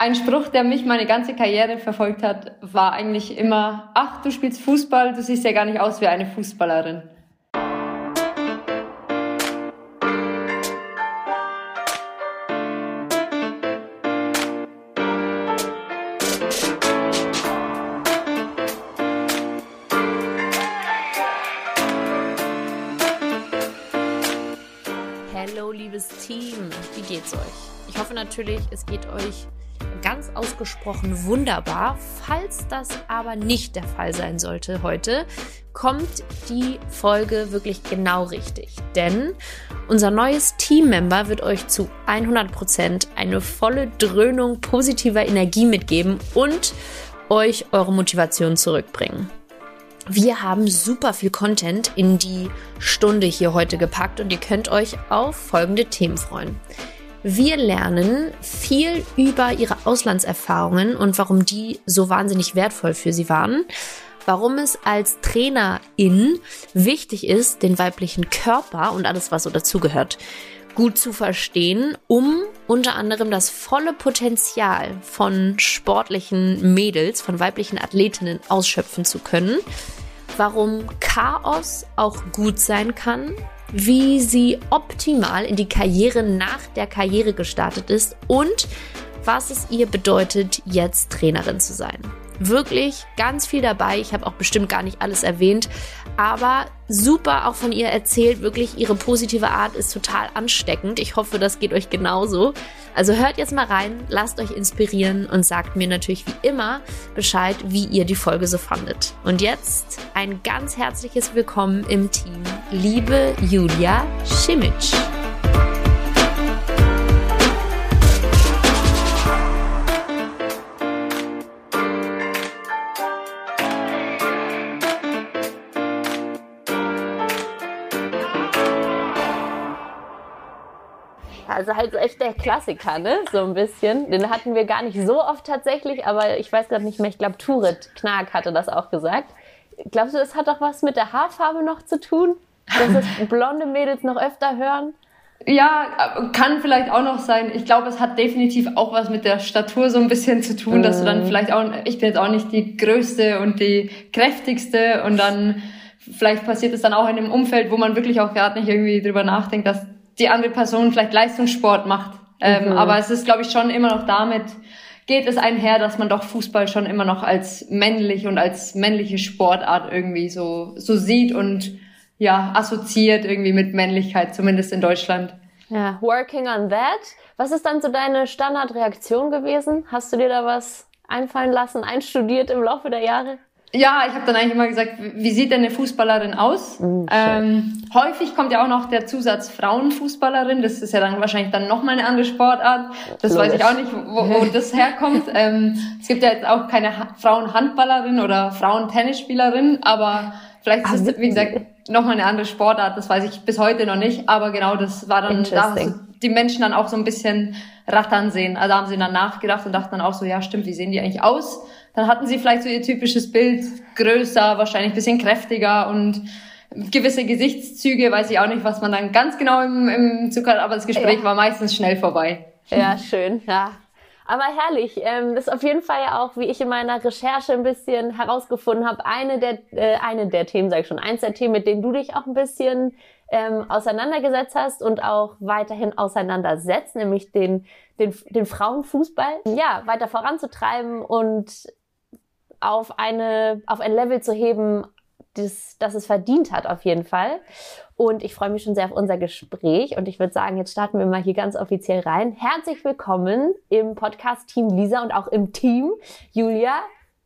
Ein Spruch, der mich meine ganze Karriere verfolgt hat, war eigentlich immer, ach, du spielst Fußball, du siehst ja gar nicht aus wie eine Fußballerin. Hallo, liebes Team. Wie geht's euch? Ich hoffe natürlich, es geht euch ausgesprochen wunderbar. Falls das aber nicht der Fall sein sollte heute, kommt die Folge wirklich genau richtig. Denn unser neues Teammember wird euch zu 100% eine volle Dröhnung positiver Energie mitgeben und euch eure Motivation zurückbringen. Wir haben super viel Content in die Stunde hier heute gepackt und ihr könnt euch auf folgende Themen freuen. Wir lernen viel über ihre Auslandserfahrungen und warum die so wahnsinnig wertvoll für sie waren. Warum es als Trainerin wichtig ist, den weiblichen Körper und alles, was so dazugehört, gut zu verstehen, um unter anderem das volle Potenzial von sportlichen Mädels, von weiblichen Athletinnen ausschöpfen zu können. Warum Chaos auch gut sein kann, wie sie optimal in die Karriere nach der Karriere gestartet ist und was es ihr bedeutet, jetzt Trainerin zu sein. Wirklich ganz viel dabei. Ich habe auch bestimmt gar nicht alles erwähnt, aber super auch von ihr erzählt. Wirklich ihre positive Art ist total ansteckend. Ich hoffe, das geht euch genauso. Also hört jetzt mal rein, lasst euch inspirieren und sagt mir natürlich wie immer Bescheid, wie ihr die Folge so fandet. Und jetzt ein ganz herzliches Willkommen im Team, liebe Julia Schimic. Also halt echt der Klassiker, ne? So ein bisschen. Den hatten wir gar nicht so oft tatsächlich, aber ich weiß gerade nicht mehr. Ich glaube, Turit Knag hatte das auch gesagt. Glaubst du, das hat doch was mit der Haarfarbe noch zu tun? Dass es blonde Mädels noch öfter hören? Ja, kann vielleicht auch noch sein. Ich glaube, es hat definitiv auch was mit der Statur so ein bisschen zu tun, dass du dann mhm. vielleicht auch, ich bin jetzt auch nicht die größte und die kräftigste und dann vielleicht passiert es dann auch in einem Umfeld, wo man wirklich auch gerade nicht irgendwie drüber nachdenkt, dass die andere Person vielleicht Leistungssport macht. Ähm, mhm. Aber es ist, glaube ich, schon immer noch damit, geht es einher, dass man doch Fußball schon immer noch als männlich und als männliche Sportart irgendwie so, so sieht und ja, assoziiert irgendwie mit Männlichkeit, zumindest in Deutschland. Ja, working on that. Was ist dann so deine Standardreaktion gewesen? Hast du dir da was einfallen lassen, einstudiert im Laufe der Jahre? Ja, ich habe dann eigentlich immer gesagt, wie sieht denn eine Fußballerin aus? Mhm, ähm, häufig kommt ja auch noch der Zusatz Frauenfußballerin. Das ist ja dann wahrscheinlich dann noch mal eine andere Sportart. Das Logisch. weiß ich auch nicht, wo, wo das herkommt. ähm, es gibt ja jetzt auch keine ha Frauenhandballerin oder Frauentennisspielerin, aber vielleicht ist es, wie gesagt, noch mal eine andere Sportart. Das weiß ich bis heute noch nicht. Aber genau, das war dann da die Menschen dann auch so ein bisschen rattern sehen. Also haben sie dann nachgedacht und dachten dann auch so, ja stimmt, wie sehen die eigentlich aus? Dann hatten sie vielleicht so ihr typisches Bild, größer, wahrscheinlich bisschen kräftiger und gewisse Gesichtszüge, weiß ich auch nicht, was man dann ganz genau im, im Zug hat, aber das Gespräch ja. war meistens schnell vorbei. Ja, schön, ja. Aber herrlich. Ähm, das ist auf jeden Fall ja auch, wie ich in meiner Recherche ein bisschen herausgefunden habe, eine der, äh, eine der Themen, sage ich schon, eins der Themen, mit denen du dich auch ein bisschen ähm, auseinandergesetzt hast und auch weiterhin auseinandersetzt, nämlich den, den, den Frauenfußball, ja, weiter voranzutreiben und auf eine, auf ein Level zu heben, das, das es verdient hat, auf jeden Fall. Und ich freue mich schon sehr auf unser Gespräch. Und ich würde sagen, jetzt starten wir mal hier ganz offiziell rein. Herzlich willkommen im Podcast-Team Lisa und auch im Team Julia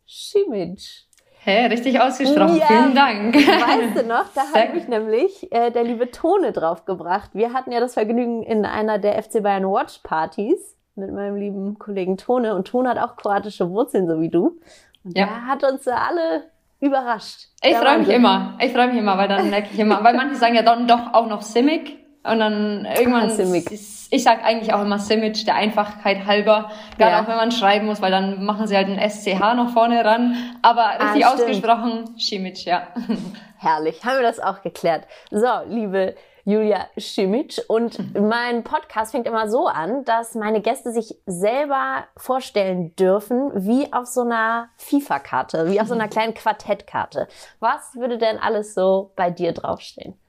Schimic. Hä, hey, richtig ausgesprochen. Ja, Vielen Dank. Weißt du noch, da hat mich nämlich äh, der liebe Tone draufgebracht. Wir hatten ja das Vergnügen in einer der FC Bayern Watch Partys mit meinem lieben Kollegen Tone. Und Tone hat auch kroatische Wurzeln, so wie du. Und ja. der hat uns ja alle überrascht. Ich freue mich immer. Ich freue mich immer, weil dann merke ich immer, weil manche sagen ja dann doch auch noch Simic. Und dann irgendwann, Simic. ich sag eigentlich auch immer Simic, der Einfachheit halber, gerade ja. auch wenn man schreiben muss, weil dann machen sie halt ein SCH noch vorne ran. Aber ah, richtig ah, ausgesprochen, Simic, ja. Herrlich, haben wir das auch geklärt. So, liebe Julia Schimic. Und mein Podcast fängt immer so an, dass meine Gäste sich selber vorstellen dürfen, wie auf so einer FIFA-Karte, wie auf so einer kleinen Quartettkarte. Was würde denn alles so bei dir draufstehen?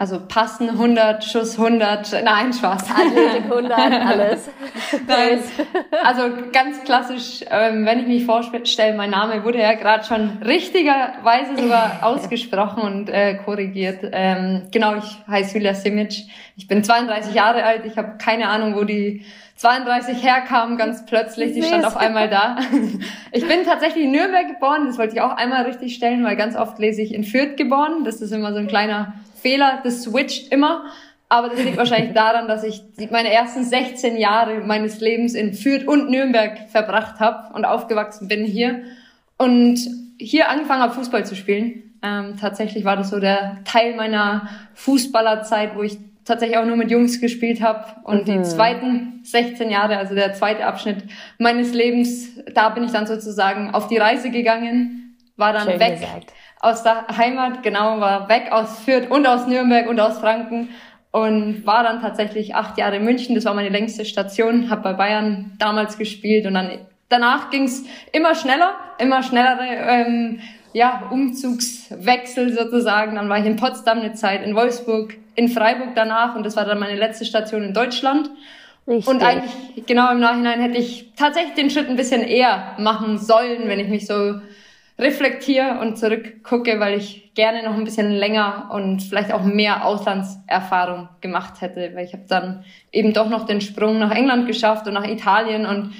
Also passen 100, Schuss 100, nein, Spaß. Athletik 100, alles. nein, also ganz klassisch, ähm, wenn ich mich vorstelle, mein Name wurde ja gerade schon richtigerweise sogar ausgesprochen und äh, korrigiert. Ähm, genau, ich heiße Julia Simic. Ich bin 32 Jahre alt. Ich habe keine Ahnung, wo die 32 herkam, ganz plötzlich. Die stand auf einmal da. Ich bin tatsächlich in Nürnberg geboren. Das wollte ich auch einmal richtig stellen, weil ganz oft lese ich in Fürth geboren. Das ist immer so ein kleiner Fehler, das switcht immer. Aber das liegt wahrscheinlich daran, dass ich meine ersten 16 Jahre meines Lebens in Fürth und Nürnberg verbracht habe und aufgewachsen bin hier. Und hier angefangen habe, Fußball zu spielen. Ähm, tatsächlich war das so der Teil meiner Fußballerzeit, wo ich tatsächlich auch nur mit Jungs gespielt habe. Und mhm. die zweiten 16 Jahre, also der zweite Abschnitt meines Lebens, da bin ich dann sozusagen auf die Reise gegangen, war dann Schön weg. Gesagt aus der Heimat, genau, war weg aus Fürth und aus Nürnberg und aus Franken und war dann tatsächlich acht Jahre in München. Das war meine längste Station, habe bei Bayern damals gespielt und dann danach ging's immer schneller, immer schnellere ähm, ja, Umzugswechsel sozusagen. Dann war ich in Potsdam eine Zeit, in Wolfsburg, in Freiburg danach und das war dann meine letzte Station in Deutschland. Richtig. Und eigentlich, genau im Nachhinein hätte ich tatsächlich den Schritt ein bisschen eher machen sollen, wenn ich mich so reflektiere und zurückgucke, weil ich gerne noch ein bisschen länger und vielleicht auch mehr Auslandserfahrung gemacht hätte, weil ich habe dann eben doch noch den Sprung nach England geschafft und nach Italien und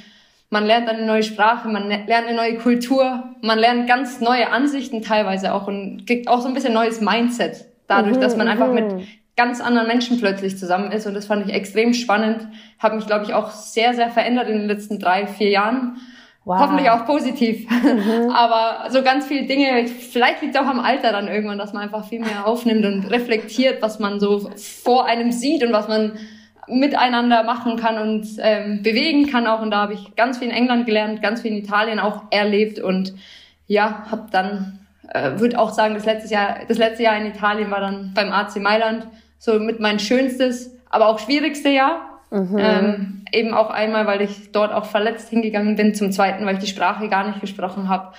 man lernt eine neue Sprache, man lernt eine neue Kultur, man lernt ganz neue Ansichten teilweise auch und kriegt auch so ein bisschen neues Mindset dadurch, mhm, dass man einfach mit mhm. ganz anderen Menschen plötzlich zusammen ist und das fand ich extrem spannend, habe mich glaube ich auch sehr sehr verändert in den letzten drei vier Jahren Wow. Hoffentlich auch positiv. Mhm. Aber so ganz viele Dinge, vielleicht liegt es auch am Alter dann irgendwann, dass man einfach viel mehr aufnimmt und reflektiert, was man so vor einem sieht und was man miteinander machen kann und ähm, bewegen kann auch. Und da habe ich ganz viel in England gelernt, ganz viel in Italien auch erlebt und ja, habe dann, äh, würde auch sagen, das letzte Jahr, das letzte Jahr in Italien war dann beim AC Mailand so mit mein schönstes, aber auch schwierigste Jahr. Mhm. Ähm, eben auch einmal, weil ich dort auch verletzt hingegangen bin, zum zweiten, weil ich die Sprache gar nicht gesprochen habe.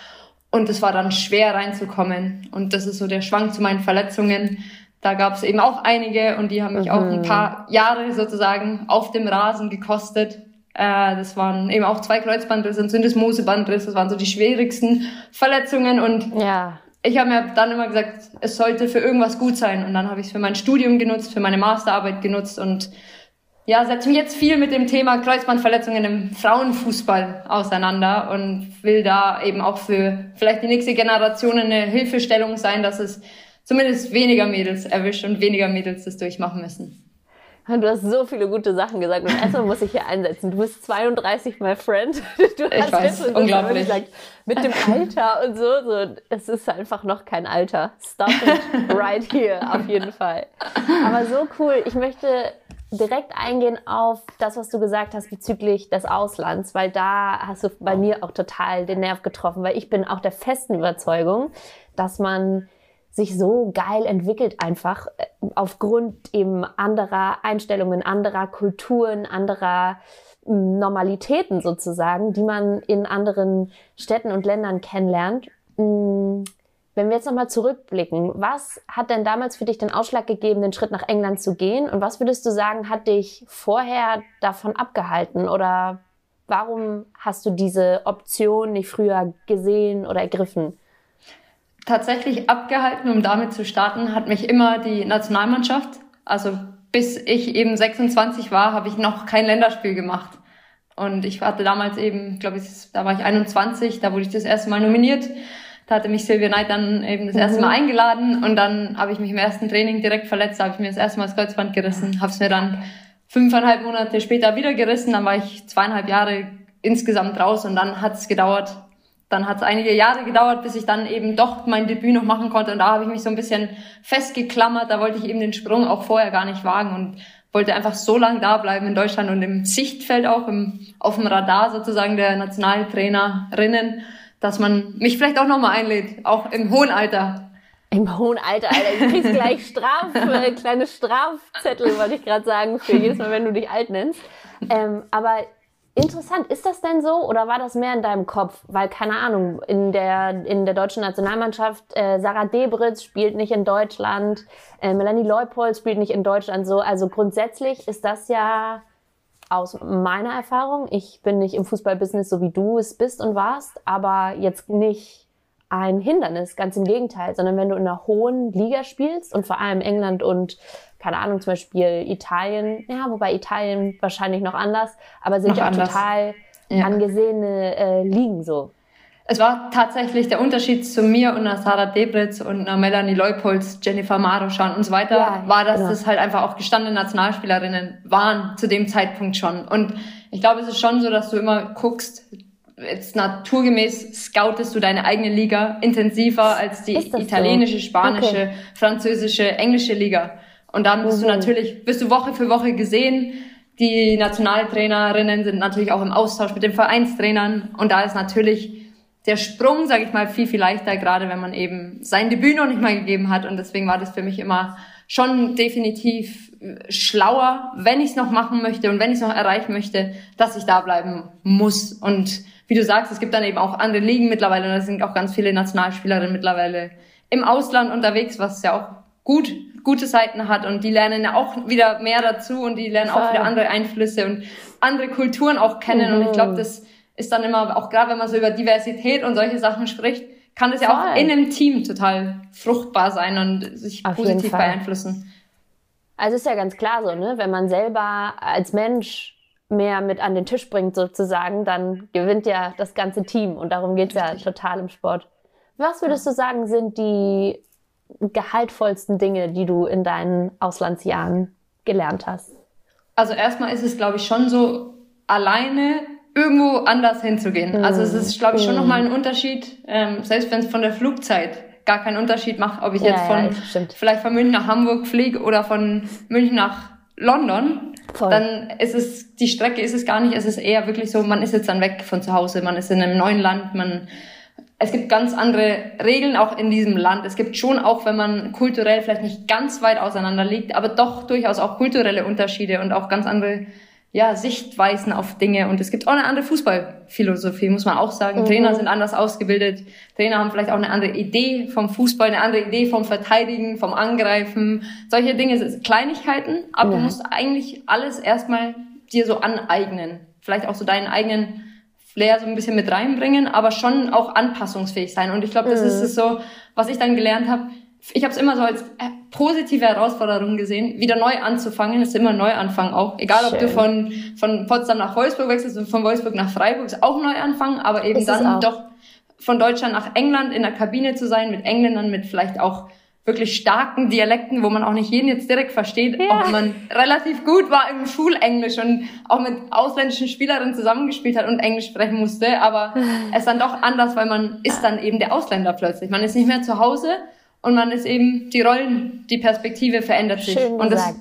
Und es war dann schwer reinzukommen. Und das ist so der Schwank zu meinen Verletzungen. Da gab es eben auch einige und die haben mich mhm. auch ein mhm. paar Jahre sozusagen auf dem Rasen gekostet. Äh, das waren eben auch zwei Kreuzbandrisse und Syndesmosebandrisse. Das waren so die schwierigsten Verletzungen. Und ja. ich habe mir dann immer gesagt, es sollte für irgendwas gut sein. Und dann habe ich es für mein Studium genutzt, für meine Masterarbeit genutzt und ja, setze mich jetzt viel mit dem Thema Kreuzbandverletzungen im Frauenfußball auseinander und will da eben auch für vielleicht die nächste Generation eine Hilfestellung sein, dass es zumindest weniger Mädels erwischt und weniger Mädels das durchmachen müssen. Du hast so viele gute Sachen gesagt und erstmal muss ich hier einsetzen. Du bist 32, my friend. Du hast ich weiß, unglaublich. Gesagt, mit dem Alter und so, so, es ist einfach noch kein Alter. Stop it right here, auf jeden Fall. Aber so cool. Ich möchte direkt eingehen auf das, was du gesagt hast bezüglich des Auslands, weil da hast du bei mir auch total den Nerv getroffen, weil ich bin auch der festen Überzeugung, dass man sich so geil entwickelt einfach äh, aufgrund eben anderer Einstellungen, anderer Kulturen, anderer hm, Normalitäten sozusagen, die man in anderen Städten und Ländern kennenlernt. Wenn wir jetzt nochmal zurückblicken, was hat denn damals für dich den Ausschlag gegeben, den Schritt nach England zu gehen? Und was würdest du sagen, hat dich vorher davon abgehalten? Oder warum hast du diese Option nicht früher gesehen oder ergriffen? Tatsächlich abgehalten, um damit zu starten, hat mich immer die Nationalmannschaft. Also bis ich eben 26 war, habe ich noch kein Länderspiel gemacht. Und ich hatte damals eben, glaube ich, da war ich 21, da wurde ich das erste Mal nominiert da hatte mich Silvia Neid dann eben das erste Mal mhm. eingeladen und dann habe ich mich im ersten Training direkt verletzt, da habe ich mir das erste Mal das Kreuzband gerissen, habe es mir dann fünfeinhalb Monate später wieder gerissen, dann war ich zweieinhalb Jahre insgesamt raus und dann hat es gedauert. Dann hat es einige Jahre gedauert, bis ich dann eben doch mein Debüt noch machen konnte und da habe ich mich so ein bisschen festgeklammert, da wollte ich eben den Sprung auch vorher gar nicht wagen und wollte einfach so lange da bleiben in Deutschland und im Sichtfeld auch, im, auf dem Radar sozusagen der Nationaltrainerinnen dass man mich vielleicht auch nochmal einlädt, auch im hohen Alter. Im hohen Alter, Alter. Du kriegst gleich Straf, äh, kleine Strafzettel, wollte ich gerade sagen, für jedes Mal, wenn du dich alt nennst. Ähm, aber Interessant, ist das denn so oder war das mehr in deinem Kopf? Weil, keine Ahnung, in der, in der deutschen Nationalmannschaft, äh, Sarah Debritz spielt nicht in Deutschland, äh, Melanie Leupold spielt nicht in Deutschland so. Also grundsätzlich ist das ja aus meiner Erfahrung, ich bin nicht im Fußballbusiness so wie du es bist und warst, aber jetzt nicht ein Hindernis, ganz im Gegenteil, sondern wenn du in einer hohen Liga spielst und vor allem England und keine Ahnung, zum Beispiel Italien, ja, wobei Italien wahrscheinlich noch anders, aber sind noch ja anders. total ja. angesehene äh, Ligen so. Es war tatsächlich der Unterschied zu mir und einer Sarah Debritz und einer Melanie Leupolz, Jennifer Maruschan und so weiter, ja, war, dass genau. das halt einfach auch gestandene Nationalspielerinnen waren zu dem Zeitpunkt schon. Und ich glaube, es ist schon so, dass du immer guckst, jetzt naturgemäß scoutest du deine eigene Liga intensiver als die italienische, so? spanische, okay. französische, englische Liga. Und dann bist mhm. du natürlich, bist du Woche für Woche gesehen. Die Nationaltrainerinnen sind natürlich auch im Austausch mit den Vereinstrainern. Und da ist natürlich der Sprung, sage ich mal, viel, viel leichter, gerade wenn man eben sein Debüt noch nicht mal gegeben hat. Und deswegen war das für mich immer schon definitiv schlauer, wenn ich es noch machen möchte und wenn ich es noch erreichen möchte, dass ich da bleiben muss. Und wie du sagst, es gibt dann eben auch andere Ligen mittlerweile und da sind auch ganz viele Nationalspielerinnen mittlerweile im Ausland unterwegs, was ja auch gut, gute Seiten hat und die lernen ja auch wieder mehr dazu und die lernen Voll. auch wieder andere Einflüsse und andere Kulturen auch kennen. Mhm. Und ich glaube, das ist dann immer, auch gerade wenn man so über Diversität und solche Sachen spricht, kann das ja auch in einem Team total fruchtbar sein und sich Auf positiv beeinflussen. Also ist ja ganz klar so, ne? Wenn man selber als Mensch mehr mit an den Tisch bringt sozusagen, dann gewinnt ja das ganze Team und darum geht's ja total im Sport. Was würdest du sagen, sind die gehaltvollsten Dinge, die du in deinen Auslandsjahren gelernt hast? Also erstmal ist es, glaube ich, schon so, alleine irgendwo anders hinzugehen. Mm. Also es ist, glaube ich, schon mm. nochmal ein Unterschied, ähm, selbst wenn es von der Flugzeit gar keinen Unterschied macht, ob ich ja, jetzt von ja, vielleicht von München nach Hamburg fliege oder von München nach London, Voll. dann ist es die Strecke ist es gar nicht, es ist eher wirklich so, man ist jetzt dann weg von zu Hause, man ist in einem neuen Land, man es gibt ganz andere Regeln auch in diesem Land. Es gibt schon auch, wenn man kulturell vielleicht nicht ganz weit auseinander liegt, aber doch durchaus auch kulturelle Unterschiede und auch ganz andere ja, Sichtweisen auf Dinge. Und es gibt auch eine andere Fußballphilosophie, muss man auch sagen. Mhm. Trainer sind anders ausgebildet. Trainer haben vielleicht auch eine andere Idee vom Fußball, eine andere Idee vom Verteidigen, vom Angreifen. Solche Dinge sind Kleinigkeiten, aber ja. du musst eigentlich alles erstmal dir so aneignen. Vielleicht auch so deinen eigenen Flair so ein bisschen mit reinbringen, aber schon auch anpassungsfähig sein. Und ich glaube, das mhm. ist es so, was ich dann gelernt habe. Ich habe es immer so als äh, positive Herausforderung gesehen, wieder neu anzufangen. ist immer Neuanfang auch. Egal, Schön. ob du von, von Potsdam nach Wolfsburg wechselst und von Wolfsburg nach Freiburg, ist auch Neuanfang, aber eben ist dann doch von Deutschland nach England in der Kabine zu sein, mit Engländern, mit vielleicht auch wirklich starken Dialekten, wo man auch nicht jeden jetzt direkt versteht, ja. ob man relativ gut war im Schulenglisch und auch mit ausländischen Spielerinnen zusammengespielt hat und Englisch sprechen musste, aber es ist dann doch anders, weil man ist dann eben der Ausländer plötzlich. Man ist nicht mehr zu Hause und man ist eben die Rollen, die Perspektive verändert sich. Schön und das,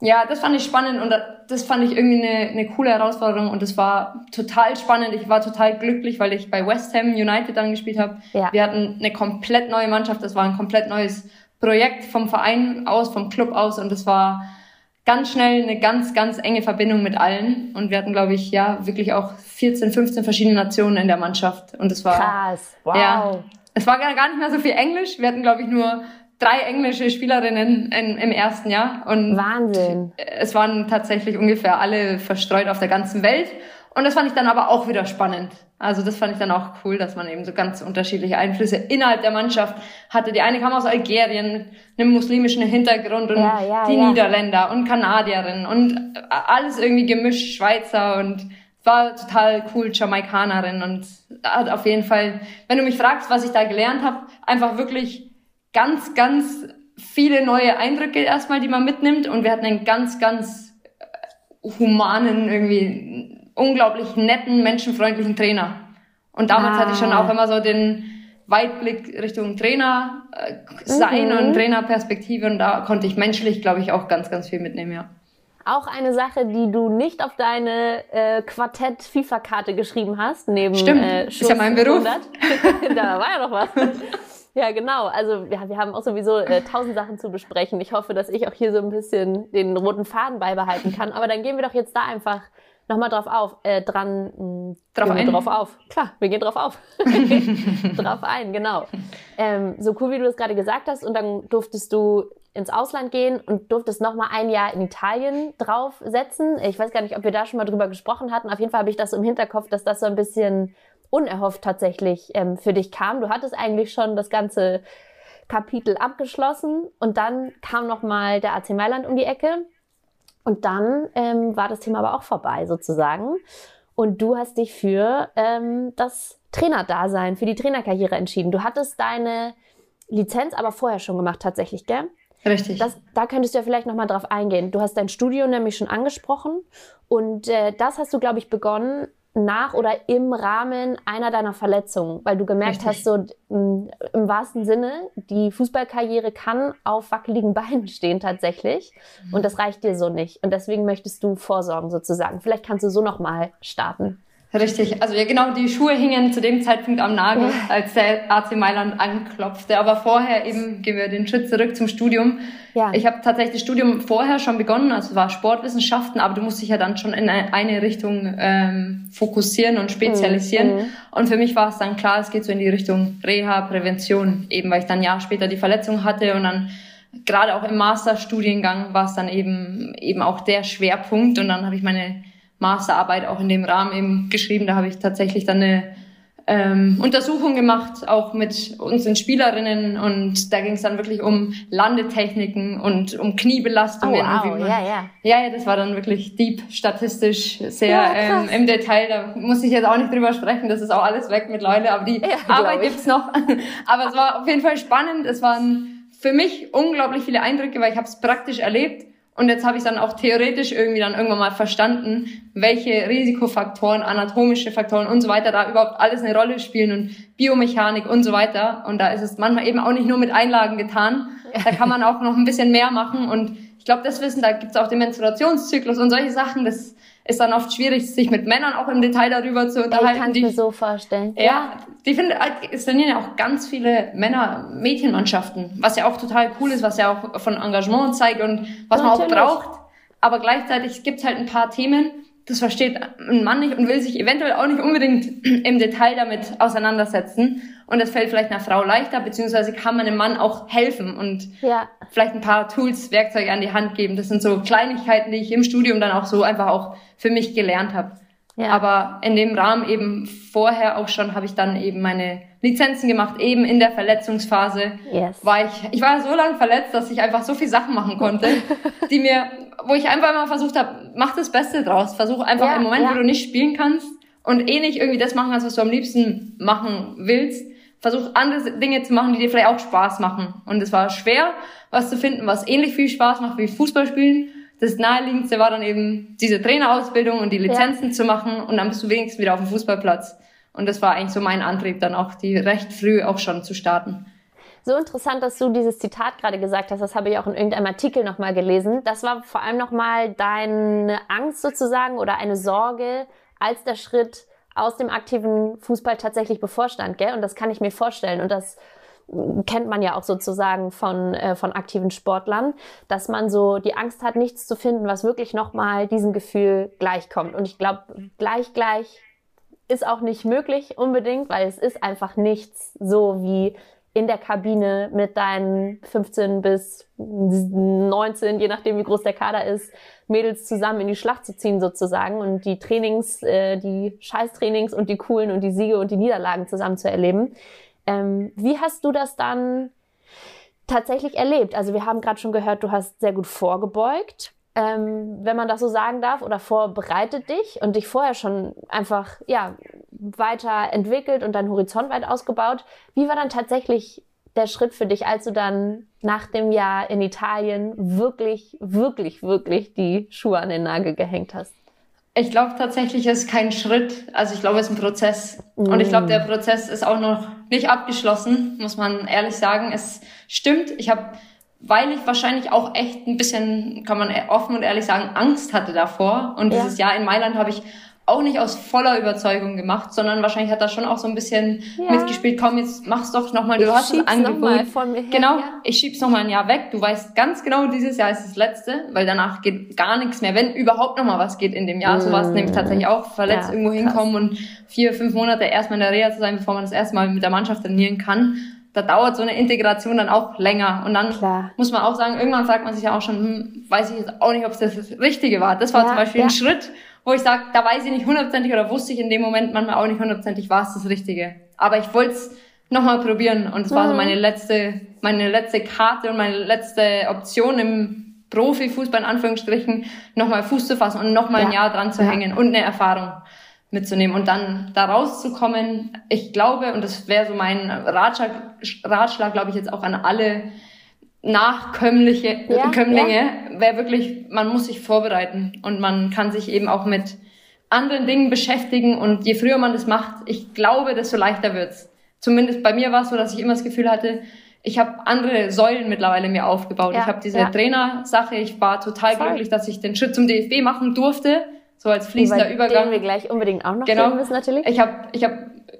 ja, das fand ich spannend und das fand ich irgendwie eine, eine coole Herausforderung und das war total spannend. Ich war total glücklich, weil ich bei West Ham United dann gespielt habe. Ja. Wir hatten eine komplett neue Mannschaft, das war ein komplett neues Projekt vom Verein aus, vom Club aus und es war ganz schnell eine ganz, ganz enge Verbindung mit allen und wir hatten, glaube ich, ja, wirklich auch 14, 15 verschiedene Nationen in der Mannschaft und es war krass, wow. Ja, es war gar nicht mehr so viel Englisch. Wir hatten, glaube ich, nur drei englische Spielerinnen in, im ersten Jahr und Wahnsinn. Es waren tatsächlich ungefähr alle verstreut auf der ganzen Welt und das fand ich dann aber auch wieder spannend. Also das fand ich dann auch cool, dass man eben so ganz unterschiedliche Einflüsse innerhalb der Mannschaft hatte. Die eine kam aus Algerien mit einem muslimischen Hintergrund und ja, ja, die ja. Niederländer und Kanadierin und alles irgendwie gemischt, Schweizer und war total cool, Jamaikanerin und hat auf jeden Fall, wenn du mich fragst, was ich da gelernt habe, einfach wirklich ganz, ganz viele neue Eindrücke erstmal, die man mitnimmt und wir hatten einen ganz, ganz humanen irgendwie unglaublich netten, menschenfreundlichen Trainer. Und damals ah. hatte ich schon auch immer so den Weitblick Richtung Trainer äh, sein mhm. und Trainerperspektive und da konnte ich menschlich, glaube ich, auch ganz, ganz viel mitnehmen, ja. Auch eine Sache, die du nicht auf deine äh, Quartett-FIFA-Karte geschrieben hast, neben Stimmt, äh, ist ja mein Beruf. da war ja noch was. Ja, genau. Also ja, wir haben auch sowieso äh, tausend Sachen zu besprechen. Ich hoffe, dass ich auch hier so ein bisschen den roten Faden beibehalten kann. Aber dann gehen wir doch jetzt da einfach nochmal drauf auf, äh, dran, mh, hm, drauf, ein. drauf auf. Klar, wir gehen drauf auf. drauf ein, genau. Ähm, so cool, wie du es gerade gesagt hast. Und dann durftest du ins Ausland gehen und durftest nochmal ein Jahr in Italien draufsetzen. Ich weiß gar nicht, ob wir da schon mal drüber gesprochen hatten. Auf jeden Fall habe ich das so im Hinterkopf, dass das so ein bisschen unerhofft tatsächlich ähm, für dich kam. Du hattest eigentlich schon das ganze Kapitel abgeschlossen und dann kam noch mal der AC Mailand um die Ecke und dann ähm, war das Thema aber auch vorbei sozusagen und du hast dich für ähm, das Trainerdasein, für die Trainerkarriere entschieden. Du hattest deine Lizenz aber vorher schon gemacht tatsächlich, gell? Richtig. Das, da könntest du ja vielleicht noch mal drauf eingehen. Du hast dein Studio nämlich schon angesprochen und äh, das hast du, glaube ich, begonnen nach oder im Rahmen einer deiner Verletzungen, weil du gemerkt Richtig. hast, so im wahrsten Sinne, die Fußballkarriere kann auf wackeligen Beinen stehen tatsächlich mhm. und das reicht dir so nicht und deswegen möchtest du vorsorgen sozusagen. Vielleicht kannst du so noch mal starten. Richtig, also ja genau, die Schuhe hingen zu dem Zeitpunkt am Nagel, als der AC Mailand anklopfte. Aber vorher eben, gehen wir den Schritt zurück zum Studium. Ja. Ich habe tatsächlich das Studium vorher schon begonnen, also war Sportwissenschaften, aber du musst dich ja dann schon in eine Richtung ähm, fokussieren und spezialisieren. Mhm. Und für mich war es dann klar, es geht so in die Richtung Reha, Prävention, eben weil ich dann ein Jahr später die Verletzung hatte und dann gerade auch im Masterstudiengang war es dann eben eben auch der Schwerpunkt und dann habe ich meine Masterarbeit auch in dem Rahmen eben geschrieben. Da habe ich tatsächlich dann eine ähm, Untersuchung gemacht, auch mit unseren Spielerinnen und da ging es dann wirklich um Landetechniken und um Kniebelastungen. Oh, wow. ja, ja. ja, ja, das war dann wirklich deep, statistisch sehr ja, ähm, im Detail. Da muss ich jetzt auch nicht drüber sprechen, das ist auch alles weg mittlerweile, aber die ja, Arbeit gibt's noch. aber es war auf jeden Fall spannend. Es waren für mich unglaublich viele Eindrücke, weil ich habe es praktisch erlebt und jetzt habe ich dann auch theoretisch irgendwie dann irgendwann mal verstanden, welche Risikofaktoren, anatomische Faktoren und so weiter da überhaupt alles eine Rolle spielen und Biomechanik und so weiter. Und da ist es manchmal eben auch nicht nur mit Einlagen getan. Da kann man auch noch ein bisschen mehr machen. Und ich glaube, das Wissen, da gibt es auch den Menstruationszyklus und solche Sachen. Das ist dann oft schwierig, sich mit Männern auch im Detail darüber zu unterhalten. Ich kann es mir so vorstellen. Ja, ja. die finden, es trainieren ja auch ganz viele Männer, Mädchenmannschaften, was ja auch total cool ist, was ja auch von Engagement zeigt und was ja, man auch braucht. Aber gleichzeitig gibt es halt ein paar Themen, das versteht ein Mann nicht und will sich eventuell auch nicht unbedingt im Detail damit auseinandersetzen. Und das fällt vielleicht einer Frau leichter, beziehungsweise kann man einem Mann auch helfen und ja. vielleicht ein paar Tools, Werkzeuge an die Hand geben. Das sind so Kleinigkeiten, die ich im Studium dann auch so einfach auch für mich gelernt habe. Ja. Aber in dem Rahmen eben vorher auch schon habe ich dann eben meine Lizenzen gemacht, eben in der Verletzungsphase. Yes. War ich, ich war so lange verletzt, dass ich einfach so viel Sachen machen konnte, die mir, wo ich einfach mal versucht habe, mach das Beste draus. Versuch einfach ja, im Moment, ja. wo du nicht spielen kannst und eh nicht irgendwie das machen kannst, was du am liebsten machen willst, versuch andere Dinge zu machen, die dir vielleicht auch Spaß machen. Und es war schwer, was zu finden, was ähnlich viel Spaß macht wie Fußball spielen das naheliegendste war dann eben diese Trainerausbildung und die Lizenzen ja. zu machen und dann bist du wenigstens wieder auf dem Fußballplatz. Und das war eigentlich so mein Antrieb, dann auch die recht früh auch schon zu starten. So interessant, dass du dieses Zitat gerade gesagt hast. Das habe ich auch in irgendeinem Artikel nochmal gelesen. Das war vor allem nochmal deine Angst sozusagen oder eine Sorge, als der Schritt aus dem aktiven Fußball tatsächlich bevorstand, gell? Und das kann ich mir vorstellen. Und das kennt man ja auch sozusagen von, äh, von aktiven Sportlern, dass man so die Angst hat, nichts zu finden, was wirklich nochmal diesem Gefühl gleichkommt. Und ich glaube, gleich, gleich ist auch nicht möglich unbedingt, weil es ist einfach nichts so wie in der Kabine mit deinen 15 bis 19, je nachdem wie groß der Kader ist, Mädels zusammen in die Schlacht zu ziehen sozusagen und die Trainings, äh, die Scheißtrainings und die coolen und die Siege und die Niederlagen zusammen zu erleben. Ähm, wie hast du das dann tatsächlich erlebt? Also wir haben gerade schon gehört, du hast sehr gut vorgebeugt, ähm, wenn man das so sagen darf, oder vorbereitet dich und dich vorher schon einfach ja weiterentwickelt und deinen Horizont weit ausgebaut. Wie war dann tatsächlich der Schritt für dich, als du dann nach dem Jahr in Italien wirklich, wirklich, wirklich die Schuhe an den Nagel gehängt hast? Ich glaube tatsächlich ist kein Schritt. Also ich glaube, es ist ein Prozess. Mm. Und ich glaube, der mm. Prozess ist auch noch nicht abgeschlossen, muss man ehrlich sagen. Es stimmt. Ich habe, weil ich wahrscheinlich auch echt ein bisschen, kann man offen und ehrlich sagen, Angst hatte davor. Und ja. dieses Jahr in Mailand habe ich auch nicht aus voller Überzeugung gemacht, sondern wahrscheinlich hat das schon auch so ein bisschen ja. mitgespielt. Komm, jetzt mach's doch nochmal. Du ich hast das Angebot. genau, her. ich schieb's nochmal ein Jahr weg. Du weißt ganz genau, dieses Jahr ist das letzte, weil danach geht gar nichts mehr. Wenn überhaupt nochmal was geht in dem Jahr. Mm. So war es nämlich tatsächlich auch. Verletzt ja, irgendwo hinkommen und vier, fünf Monate erstmal in der Reha zu sein, bevor man das erste Mal mit der Mannschaft trainieren kann da dauert so eine Integration dann auch länger. Und dann Klar. muss man auch sagen, irgendwann sagt man sich ja auch schon, hm, weiß ich jetzt auch nicht, ob es das Richtige war. Das war ja, zum Beispiel ja. ein Schritt, wo ich sage, da weiß ich nicht hundertprozentig oder wusste ich in dem Moment manchmal auch nicht hundertprozentig, war es das Richtige. Aber ich wollte es nochmal probieren und es mhm. war so mhm. meine letzte, meine letzte Karte und meine letzte Option im Profifußball in Anführungsstrichen, nochmal Fuß zu fassen und nochmal ja. ein Jahr dran zu hängen und eine Erfahrung mitzunehmen und dann da rauszukommen. Ich glaube, und das wäre so mein Ratschlag, Ratschlag, glaube ich, jetzt auch an alle Nachkömmliche, ja, Kömmlinge, ja. wäre wirklich, man muss sich vorbereiten und man kann sich eben auch mit anderen Dingen beschäftigen und je früher man das macht, ich glaube, desto leichter wird's. Zumindest bei mir war es so, dass ich immer das Gefühl hatte, ich habe andere Säulen mittlerweile mir aufgebaut. Ja, ich habe diese ja. Trainersache, ich war total Voll. glücklich, dass ich den Schritt zum DFB machen durfte, so als fließender Über Übergang. Den wir gleich unbedingt auch noch genau. müssen natürlich. Ich habe ich hab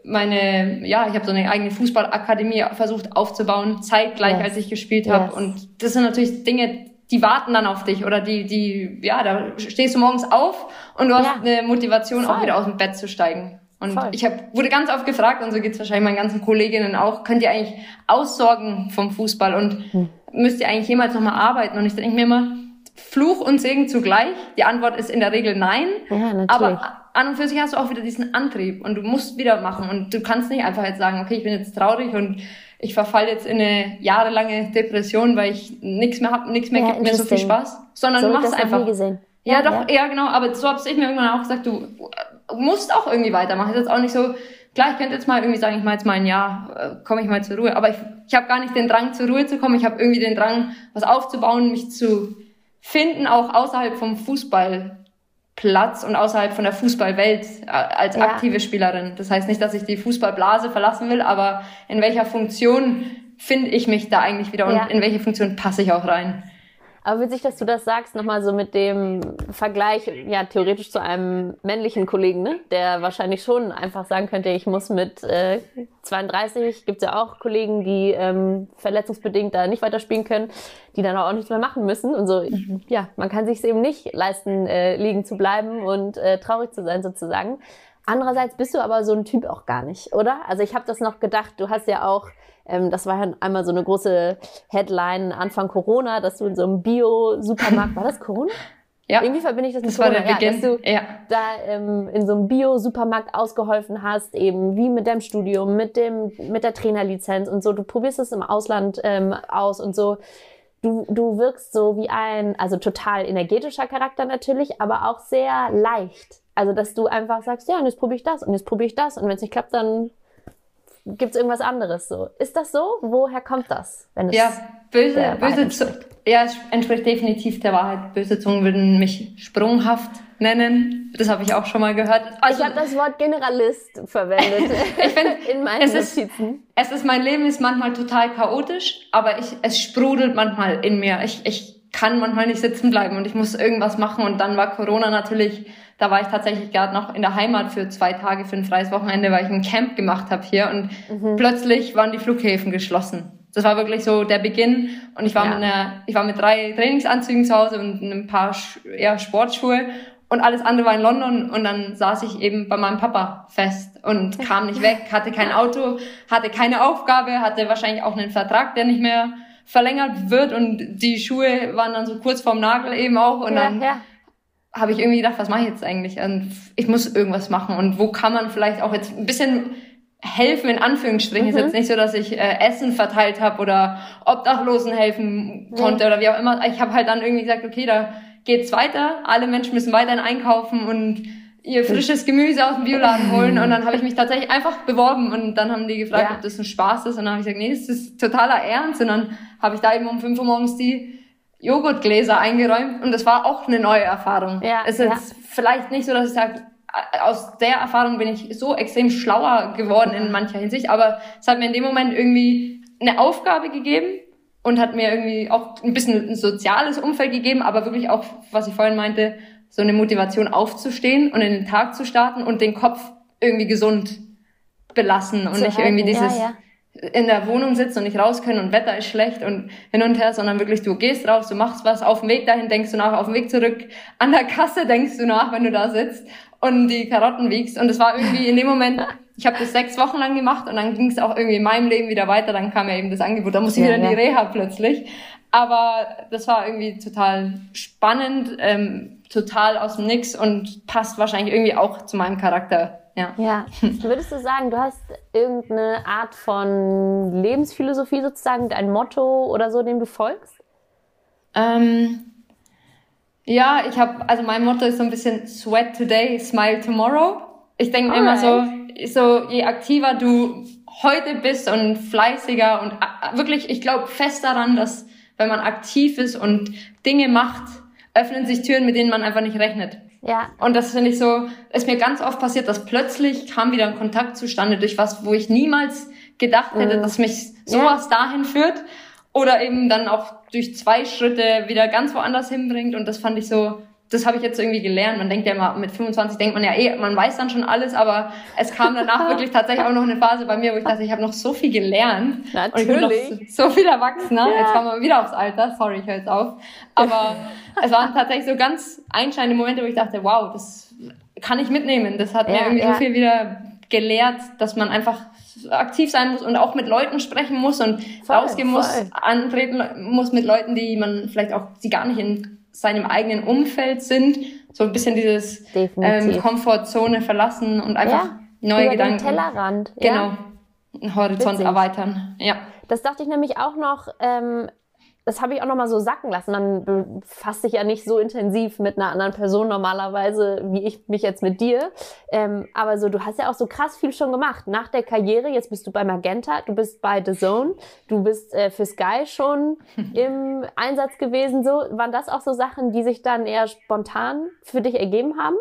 meine, ja, ich habe so eine eigene Fußballakademie versucht aufzubauen, zeitgleich, yes. als ich gespielt habe. Yes. Und das sind natürlich Dinge, die warten dann auf dich oder die, die, ja, da stehst du morgens auf und du hast ja. eine Motivation, Voll. auch wieder aus dem Bett zu steigen. Und Voll. ich hab, wurde ganz oft gefragt, und so geht's wahrscheinlich meinen ganzen Kolleginnen auch, könnt ihr eigentlich aussorgen vom Fußball und hm. müsst ihr eigentlich jemals nochmal arbeiten? Und ich denke mir immer, Fluch und Segen zugleich. Die Antwort ist in der Regel nein. Ja, natürlich. Aber an und für sich hast du auch wieder diesen Antrieb und du musst wieder machen und du kannst nicht einfach jetzt sagen, okay, ich bin jetzt traurig und ich verfall jetzt in eine jahrelange Depression, weil ich nichts mehr hab, nichts mehr ja, gibt mir so viel Spaß, sondern so du machst einfach. Ja, ja, doch, ja. genau, aber so hab's ich mir irgendwann auch gesagt, du musst auch irgendwie weitermachen. ist jetzt auch nicht so, klar, ich könnte jetzt mal irgendwie sagen, ich mache jetzt mal ein Jahr, äh, komme ich mal zur Ruhe, aber ich, ich habe gar nicht den Drang zur Ruhe zu kommen, ich habe irgendwie den Drang, was aufzubauen, mich zu finden, auch außerhalb vom Fußball Platz und außerhalb von der Fußballwelt äh, als ja. aktive Spielerin. Das heißt nicht, dass ich die Fußballblase verlassen will, aber in welcher Funktion finde ich mich da eigentlich wieder und ja. in welche Funktion passe ich auch rein? Aber witzig, dass du das sagst, nochmal so mit dem Vergleich, ja, theoretisch zu einem männlichen Kollegen, ne? der wahrscheinlich schon einfach sagen könnte, ich muss mit äh, 32, gibt's ja auch Kollegen, die ähm, verletzungsbedingt da nicht weiterspielen können, die dann auch nichts mehr machen müssen. Und so, mhm. ja, man kann sich eben nicht leisten, äh, liegen zu bleiben und äh, traurig zu sein sozusagen. Andererseits bist du aber so ein Typ auch gar nicht, oder? Also ich habe das noch gedacht, du hast ja auch ähm, das war ja einmal so eine große Headline Anfang Corona, dass du in so einem Bio-Supermarkt, war das Corona? Ja. Irgendwie verbinde ich das mit das Corona, war der Beginn. Ja, dass du ja. da ähm, in so einem Bio-Supermarkt ausgeholfen hast, eben wie mit deinem Studium, mit dem, mit der Trainerlizenz und so. Du probierst es im Ausland ähm, aus und so. Du, du wirkst so wie ein, also total energetischer Charakter natürlich, aber auch sehr leicht. Also, dass du einfach sagst, ja, und jetzt probiere ich das und jetzt probiere ich das und wenn es nicht klappt, dann Gibt es irgendwas anderes so? Ist das so? Woher kommt das? Wenn es ja, böse, böse Zungen, ja, es entspricht definitiv der Wahrheit. Böse Zungen würden mich sprunghaft nennen. Das habe ich auch schon mal gehört. Also, ich habe das Wort Generalist verwendet ich finde in meinen es Notizen. Ist, es ist, mein Leben ist manchmal total chaotisch, aber ich, es sprudelt manchmal in mir. Ich, ich kann manchmal nicht sitzen bleiben und ich muss irgendwas machen und dann war Corona natürlich da war ich tatsächlich gerade noch in der Heimat für zwei Tage für ein freies Wochenende, weil ich ein Camp gemacht habe hier und mhm. plötzlich waren die Flughäfen geschlossen. Das war wirklich so der Beginn und ich war ja. mit einer, ich war mit drei Trainingsanzügen zu Hause und ein paar ja, Sportschuhe und alles andere war in London und dann saß ich eben bei meinem Papa fest und kam nicht weg, hatte kein Auto, hatte keine Aufgabe, hatte wahrscheinlich auch einen Vertrag, der nicht mehr verlängert wird und die Schuhe waren dann so kurz vorm Nagel eben auch und ja, dann ja habe ich irgendwie gedacht, was mache ich jetzt eigentlich? Und ich muss irgendwas machen. Und wo kann man vielleicht auch jetzt ein bisschen helfen, in Anführungsstrichen. Mhm. Ist jetzt nicht so, dass ich äh, Essen verteilt habe oder Obdachlosen helfen konnte mhm. oder wie auch immer. Ich habe halt dann irgendwie gesagt, okay, da geht's weiter. Alle Menschen müssen weiterhin einkaufen und ihr frisches Gemüse aus dem Bioladen holen. Und dann habe ich mich tatsächlich einfach beworben und dann haben die gefragt, ja. ob das ein Spaß ist. Und dann habe ich gesagt, nee, das ist totaler Ernst. Und dann habe ich da eben um fünf Uhr morgens die Joghurtgläser eingeräumt und das war auch eine neue Erfahrung. Ja, es ist ja. vielleicht nicht so, dass ich sage, aus der Erfahrung bin ich so extrem schlauer geworden in mancher Hinsicht, aber es hat mir in dem Moment irgendwie eine Aufgabe gegeben und hat mir irgendwie auch ein bisschen ein soziales Umfeld gegeben, aber wirklich auch, was ich vorhin meinte, so eine Motivation aufzustehen und in den Tag zu starten und den Kopf irgendwie gesund belassen und zu nicht halten. irgendwie dieses ja, ja. in der Wohnung sitzen und nicht raus können und Wetter ist schlecht und hin und her, sondern wirklich du gehst raus, du machst was, auf dem Weg dahin denkst du nach, auf dem Weg zurück, an der Kasse denkst du nach, wenn du da sitzt und die Karotten wiegst und es war irgendwie in dem Moment ich habe das sechs Wochen lang gemacht und dann ging es auch irgendwie in meinem Leben wieder weiter. Dann kam ja eben das Angebot, da musste ich ja, wieder in die Reha plötzlich. Aber das war irgendwie total spannend, ähm, total aus dem Nix und passt wahrscheinlich irgendwie auch zu meinem Charakter. Ja. ja. Würdest du sagen, du hast irgendeine Art von Lebensphilosophie sozusagen, ein Motto oder so, dem du folgst? Ähm, ja, ich habe, also mein Motto ist so ein bisschen Sweat today, smile tomorrow. Ich denke immer so, so je aktiver du heute bist und fleißiger und wirklich, ich glaube fest daran, dass wenn man aktiv ist und Dinge macht, öffnen sich Türen, mit denen man einfach nicht rechnet. Ja. Und das finde ich so, ist mir ganz oft passiert, dass plötzlich kam wieder ein Kontakt zustande durch was, wo ich niemals gedacht hätte, mhm. dass mich sowas ja. dahin führt oder eben dann auch durch zwei Schritte wieder ganz woanders hinbringt und das fand ich so, das habe ich jetzt irgendwie gelernt. Man denkt ja immer, mit 25 denkt man ja eh, man weiß dann schon alles, aber es kam danach wirklich tatsächlich auch noch eine Phase bei mir, wo ich dachte, ich habe noch so viel gelernt. Natürlich. Und ich bin noch so, viel erwachsener. Ja. Jetzt kommen wir wieder aufs Alter. Sorry, ich höre jetzt auf. Aber es waren tatsächlich so ganz einschneidende Momente, wo ich dachte, wow, das kann ich mitnehmen. Das hat ja, mir irgendwie ja. so viel wieder gelehrt, dass man einfach aktiv sein muss und auch mit Leuten sprechen muss und voll, rausgehen voll. muss, antreten muss mit Leuten, die man vielleicht auch, die gar nicht in seinem eigenen Umfeld sind, so ein bisschen dieses ähm, Komfortzone verlassen und einfach ja, neue über Gedanken. Den Tellerrand. Genau. Ja. Horizont Witzig. erweitern. Ja. Das dachte ich nämlich auch noch, ähm, das habe ich auch noch mal so sacken lassen. Dann befasst dich ja nicht so intensiv mit einer anderen Person normalerweise, wie ich mich jetzt mit dir. Ähm, aber so, du hast ja auch so krass viel schon gemacht. Nach der Karriere, jetzt bist du bei Magenta, du bist bei The Zone, du bist äh, für Sky schon im Einsatz gewesen. So, waren das auch so Sachen, die sich dann eher spontan für dich ergeben haben?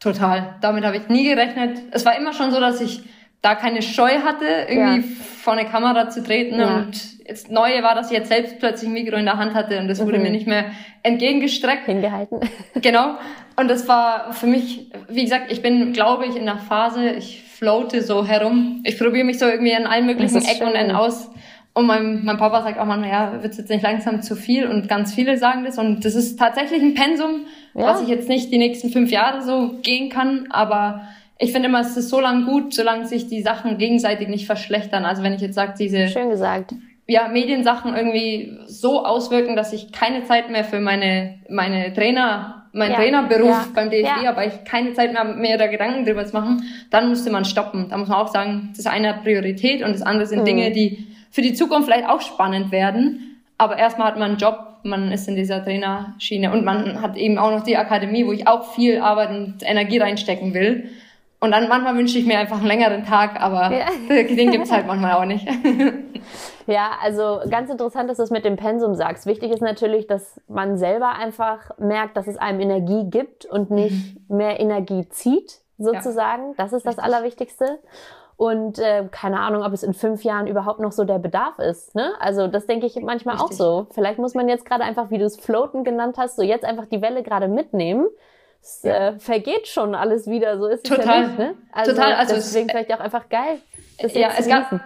Total. Damit habe ich nie gerechnet. Es war immer schon so, dass ich da keine Scheu hatte, irgendwie ja. vor eine Kamera zu treten. Ja. Und jetzt Neue war, dass ich jetzt selbst plötzlich ein Mikro in der Hand hatte und das wurde mhm. mir nicht mehr entgegengestreckt. Hingehalten. Genau. Und das war für mich, wie gesagt, ich bin, glaube ich, in der Phase, ich floate so herum. Ich probiere mich so irgendwie an allen möglichen Ecken und Enden aus. Und mein, mein Papa sagt auch manchmal, ja, wird's jetzt nicht langsam zu viel? Und ganz viele sagen das. Und das ist tatsächlich ein Pensum, ja. was ich jetzt nicht die nächsten fünf Jahre so gehen kann, aber ich finde immer, es ist so lang gut, solange sich die Sachen gegenseitig nicht verschlechtern. Also wenn ich jetzt sage, diese Schön gesagt. Ja, Mediensachen irgendwie so auswirken, dass ich keine Zeit mehr für meine, meine Trainer, mein ja, Trainerberuf ja, beim DFB ja. habe, ich keine Zeit mehr, mehr da Gedanken drüber zu machen, dann müsste man stoppen. Da muss man auch sagen, das eine hat Priorität und das andere sind mhm. Dinge, die für die Zukunft vielleicht auch spannend werden. Aber erstmal hat man einen Job, man ist in dieser Trainerschiene und man hat eben auch noch die Akademie, wo ich auch viel Arbeit und Energie reinstecken will. Und dann manchmal wünsche ich mir einfach einen längeren Tag, aber ja. den gibt's halt manchmal auch nicht. Ja, also ganz interessant, dass du es mit dem Pensum sagst. Wichtig ist natürlich, dass man selber einfach merkt, dass es einem Energie gibt und nicht mhm. mehr Energie zieht, sozusagen. Ja. Das ist das Richtig. Allerwichtigste. Und äh, keine Ahnung, ob es in fünf Jahren überhaupt noch so der Bedarf ist. Ne? Also das denke ich manchmal Richtig. auch so. Vielleicht muss man jetzt gerade einfach, wie du es Floaten genannt hast, so jetzt einfach die Welle gerade mitnehmen es ja. äh, vergeht schon alles wieder, so ist Total. es ja nicht. Ne? Also Total. Also deswegen es, vielleicht auch einfach geil. Ja, es gab,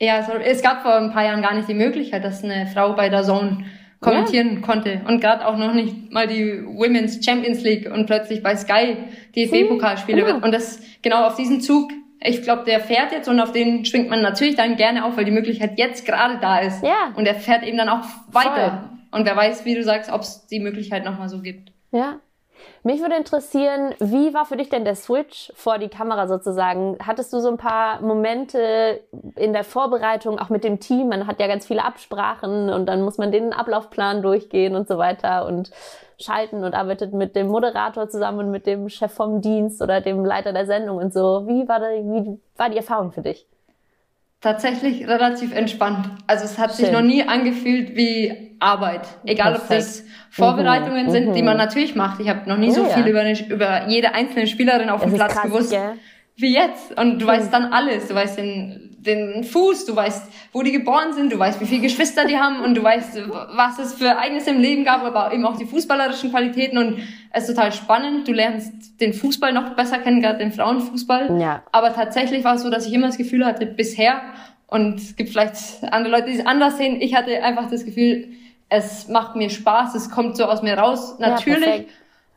ja, sorry, es gab vor ein paar Jahren gar nicht die Möglichkeit, dass eine Frau bei der Zone kommentieren ja. konnte und gerade auch noch nicht mal die Women's Champions League und plötzlich bei Sky DFB-Pokalspiele genau. wird und das genau auf diesen Zug ich glaube, der fährt jetzt und auf den schwingt man natürlich dann gerne auf, weil die Möglichkeit jetzt gerade da ist. Ja. Und er fährt eben dann auch weiter. Voll. Und wer weiß, wie du sagst, ob es die Möglichkeit nochmal so gibt. Ja, mich würde interessieren, wie war für dich denn der Switch vor die Kamera sozusagen? Hattest du so ein paar Momente in der Vorbereitung, auch mit dem Team? Man hat ja ganz viele Absprachen und dann muss man den Ablaufplan durchgehen und so weiter und schalten und arbeitet mit dem Moderator zusammen und mit dem Chef vom Dienst oder dem Leiter der Sendung und so. Wie war, die, wie war die Erfahrung für dich? Tatsächlich relativ entspannt. Also es hat Schön. sich noch nie angefühlt wie Arbeit. Egal Perfekt. ob das Vorbereitungen mhm. sind, die man mhm. natürlich macht. Ich habe noch nie oh, so viel ja. über, eine, über jede einzelne Spielerin auf dem Platz krass, gewusst. Gell? wie jetzt. Und du weißt dann alles. Du weißt den, den Fuß, du weißt, wo die geboren sind, du weißt, wie viele Geschwister die haben und du weißt, was es für Ereignisse im Leben gab, aber eben auch die fußballerischen Qualitäten und es ist total spannend. Du lernst den Fußball noch besser kennen, gerade den Frauenfußball. Ja. Aber tatsächlich war es so, dass ich immer das Gefühl hatte, bisher, und es gibt vielleicht andere Leute, die es anders sehen, ich hatte einfach das Gefühl, es macht mir Spaß, es kommt so aus mir raus, natürlich. Ja,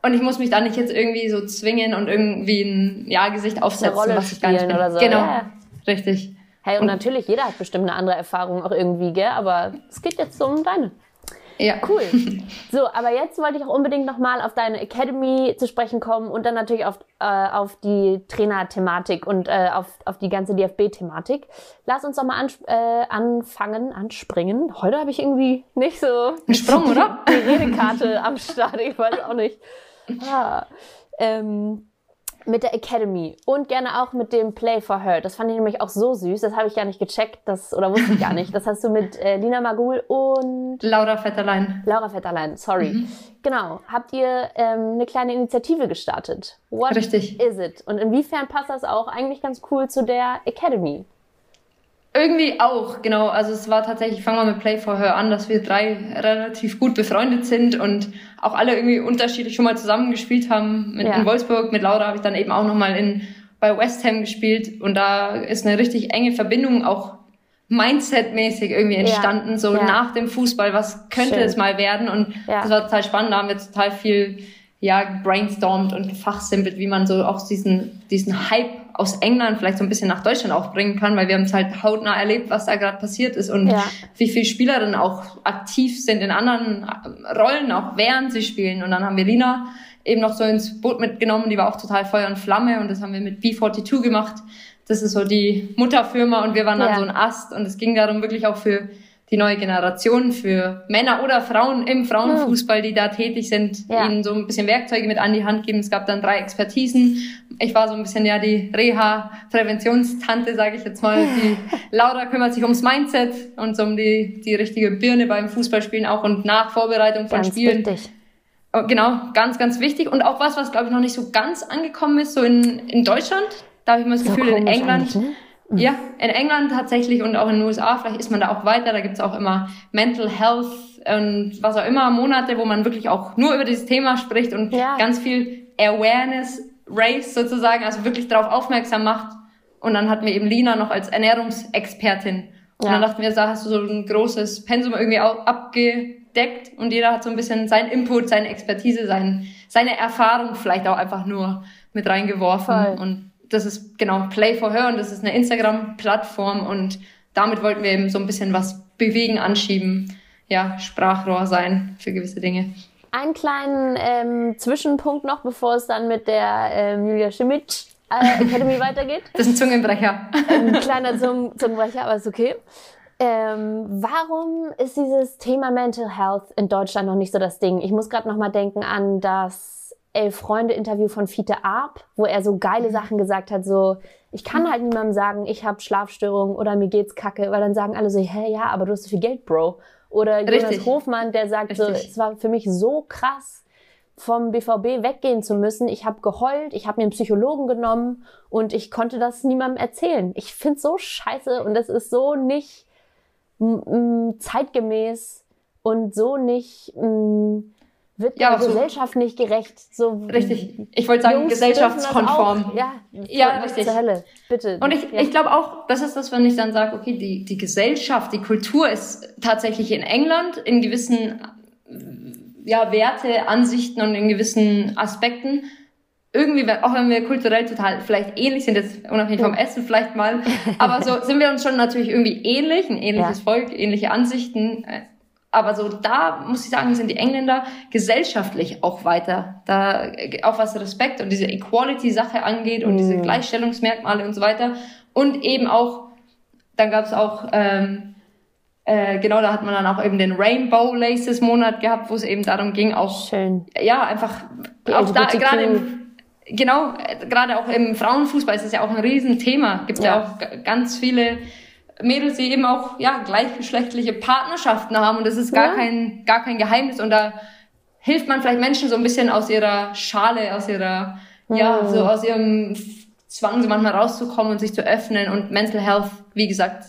und ich muss mich da nicht jetzt irgendwie so zwingen und irgendwie ein Ja-Gesicht aufsetzen, was ich gar nicht bin. Oder so. Genau, ja. richtig. Hey, und, und, natürlich, jeder hat bestimmt eine andere Erfahrung auch irgendwie, gell? Aber es geht jetzt so um deine. Ja. Cool. So, aber jetzt wollte ich auch unbedingt nochmal auf deine Academy zu sprechen kommen und dann natürlich auf, äh, auf die Trainer-Thematik und äh, auf, auf die ganze DFB-Thematik. Lass uns doch mal ans äh, anfangen, anspringen. Heute habe ich irgendwie nicht so Sprung, oder? Die Redekarte am Start, ich weiß auch nicht. Ah. Ähm, mit der Academy und gerne auch mit dem Play for Her. Das fand ich nämlich auch so süß. Das habe ich gar nicht gecheckt, das oder wusste ich gar nicht. Das hast du mit äh, Lina Magul und Laura Vetterlein. Laura Vetterlein, sorry. Mhm. Genau. Habt ihr ähm, eine kleine Initiative gestartet? What Richtig. is it? Und inwiefern passt das auch eigentlich ganz cool zu der Academy? Irgendwie auch, genau. Also es war tatsächlich, fangen wir mit Play for Her an, dass wir drei relativ gut befreundet sind und auch alle irgendwie unterschiedlich schon mal zusammengespielt haben. Mit, ja. In Wolfsburg, mit Laura habe ich dann eben auch nochmal in, bei West Ham gespielt und da ist eine richtig enge Verbindung auch Mindset-mäßig irgendwie entstanden, ja. so ja. nach dem Fußball, was könnte Schön. es mal werden und das war total spannend, da haben wir total viel ja, brainstormt und gefachsimpelt, wie man so auch diesen, diesen Hype aus England vielleicht so ein bisschen nach Deutschland auch bringen kann, weil wir haben es halt hautnah erlebt, was da gerade passiert ist und ja. wie viele Spieler dann auch aktiv sind in anderen Rollen, auch während sie spielen. Und dann haben wir Lina eben noch so ins Boot mitgenommen, die war auch total Feuer und Flamme und das haben wir mit B42 gemacht. Das ist so die Mutterfirma und wir waren dann ja. so ein Ast und es ging darum wirklich auch für die neue Generation, für Männer oder Frauen im Frauenfußball, die da tätig sind, ja. ihnen so ein bisschen Werkzeuge mit an die Hand geben. Es gab dann drei Expertisen. Ich war so ein bisschen ja die Reha-Präventionstante, sage ich jetzt mal. Die Laura kümmert sich ums Mindset und so um die, die richtige Birne beim Fußballspielen auch und nach Vorbereitung von ganz Spielen. Wichtig. Oh, genau, ganz, ganz wichtig. Und auch was, was glaube ich noch nicht so ganz angekommen ist, so in, in Deutschland. Da habe ich mal das so Gefühl, in England. Ne? Ja, in England tatsächlich und auch in den USA, vielleicht ist man da auch weiter, da gibt's auch immer Mental Health und was auch immer, Monate, wo man wirklich auch nur über dieses Thema spricht und ja. ganz viel Awareness Race sozusagen, also wirklich darauf aufmerksam macht. Und dann hatten wir eben Lina noch als Ernährungsexpertin. Und ja. dann dachten wir, da hast du so ein großes Pensum irgendwie auch abgedeckt und jeder hat so ein bisschen seinen Input, seine Expertise, sein, seine Erfahrung vielleicht auch einfach nur mit reingeworfen. Voll. Und das ist genau Play for Her und das ist eine Instagram-Plattform und damit wollten wir eben so ein bisschen was bewegen, anschieben, ja, Sprachrohr sein für gewisse Dinge. Einen kleinen ähm, Zwischenpunkt noch, bevor es dann mit der ähm, Julia Schimic äh, Academy weitergeht. Das ist ein Zungenbrecher. Ein kleiner Zung Zungenbrecher, aber ist okay. Ähm, warum ist dieses Thema Mental Health in Deutschland noch nicht so das Ding? Ich muss gerade noch mal denken an das Elf-Freunde-Interview von Fiete Arp, wo er so geile mhm. Sachen gesagt hat, so, ich kann halt niemandem sagen, ich habe Schlafstörungen oder mir geht's kacke, weil dann sagen alle so, hä, ja, aber du hast so viel Geld, Bro. Oder Jonas Richtig. Hofmann, der sagt Richtig. so, es war für mich so krass, vom BVB weggehen zu müssen. Ich habe geheult, ich habe mir einen Psychologen genommen und ich konnte das niemandem erzählen. Ich find's so scheiße und das ist so nicht zeitgemäß und so nicht wird ja, der Gesellschaft so, nicht gerecht. So richtig. Ich wollte sagen, Jungs gesellschaftskonform. Ja, ja richtig. Zur Hölle. Bitte. Und ich, ja. ich glaube auch, das ist das, wenn ich dann sage, okay, die, die Gesellschaft, die Kultur ist tatsächlich in England in gewissen ja, Werte, Ansichten und in gewissen Aspekten irgendwie, auch wenn wir kulturell total vielleicht ähnlich sind, jetzt unabhängig vom Essen vielleicht mal, aber so sind wir uns schon natürlich irgendwie ähnlich, ein ähnliches ja. Volk, ähnliche Ansichten, äh, aber so da muss ich sagen, sind die Engländer gesellschaftlich auch weiter. Da auch was Respekt und diese Equality-Sache angeht und mm. diese Gleichstellungsmerkmale und so weiter. Und eben auch, dann gab es auch, ähm, äh, genau, da hat man dann auch eben den Rainbow Laces Monat gehabt, wo es eben darum ging, auch Schön. ja einfach auch da gerade im genau gerade auch im Frauenfußball ist es ja auch ein Riesenthema. Gibt ja, ja auch ganz viele Mädels, die eben auch ja gleichgeschlechtliche Partnerschaften haben und das ist gar ja. kein gar kein Geheimnis und da hilft man vielleicht Menschen so ein bisschen aus ihrer Schale, aus ihrer ja, ja so aus ihrem Zwang, so manchmal rauszukommen und sich zu öffnen und Mental Health, wie gesagt,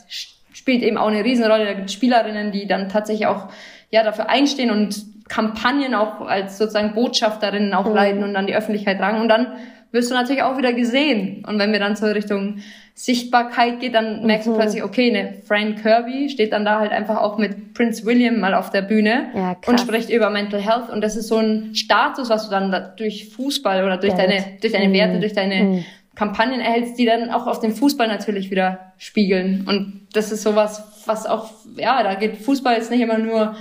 spielt eben auch eine Riesenrolle. Da gibt es Spielerinnen, die dann tatsächlich auch ja dafür einstehen und Kampagnen auch als sozusagen Botschafterinnen auch mhm. leiten und dann die Öffentlichkeit tragen und dann wirst du natürlich auch wieder gesehen. Und wenn wir dann so Richtung Sichtbarkeit geht, dann merkst mhm. du plötzlich, okay, eine Fran Kirby steht dann da halt einfach auch mit Prince William mal auf der Bühne ja, und spricht über Mental Health. Und das ist so ein Status, was du dann da durch Fußball oder durch Wert. deine, durch deine mhm. Werte, durch deine mhm. Kampagnen erhältst, die dann auch auf den Fußball natürlich wieder spiegeln. Und das ist sowas, was auch, ja, da geht Fußball jetzt nicht immer nur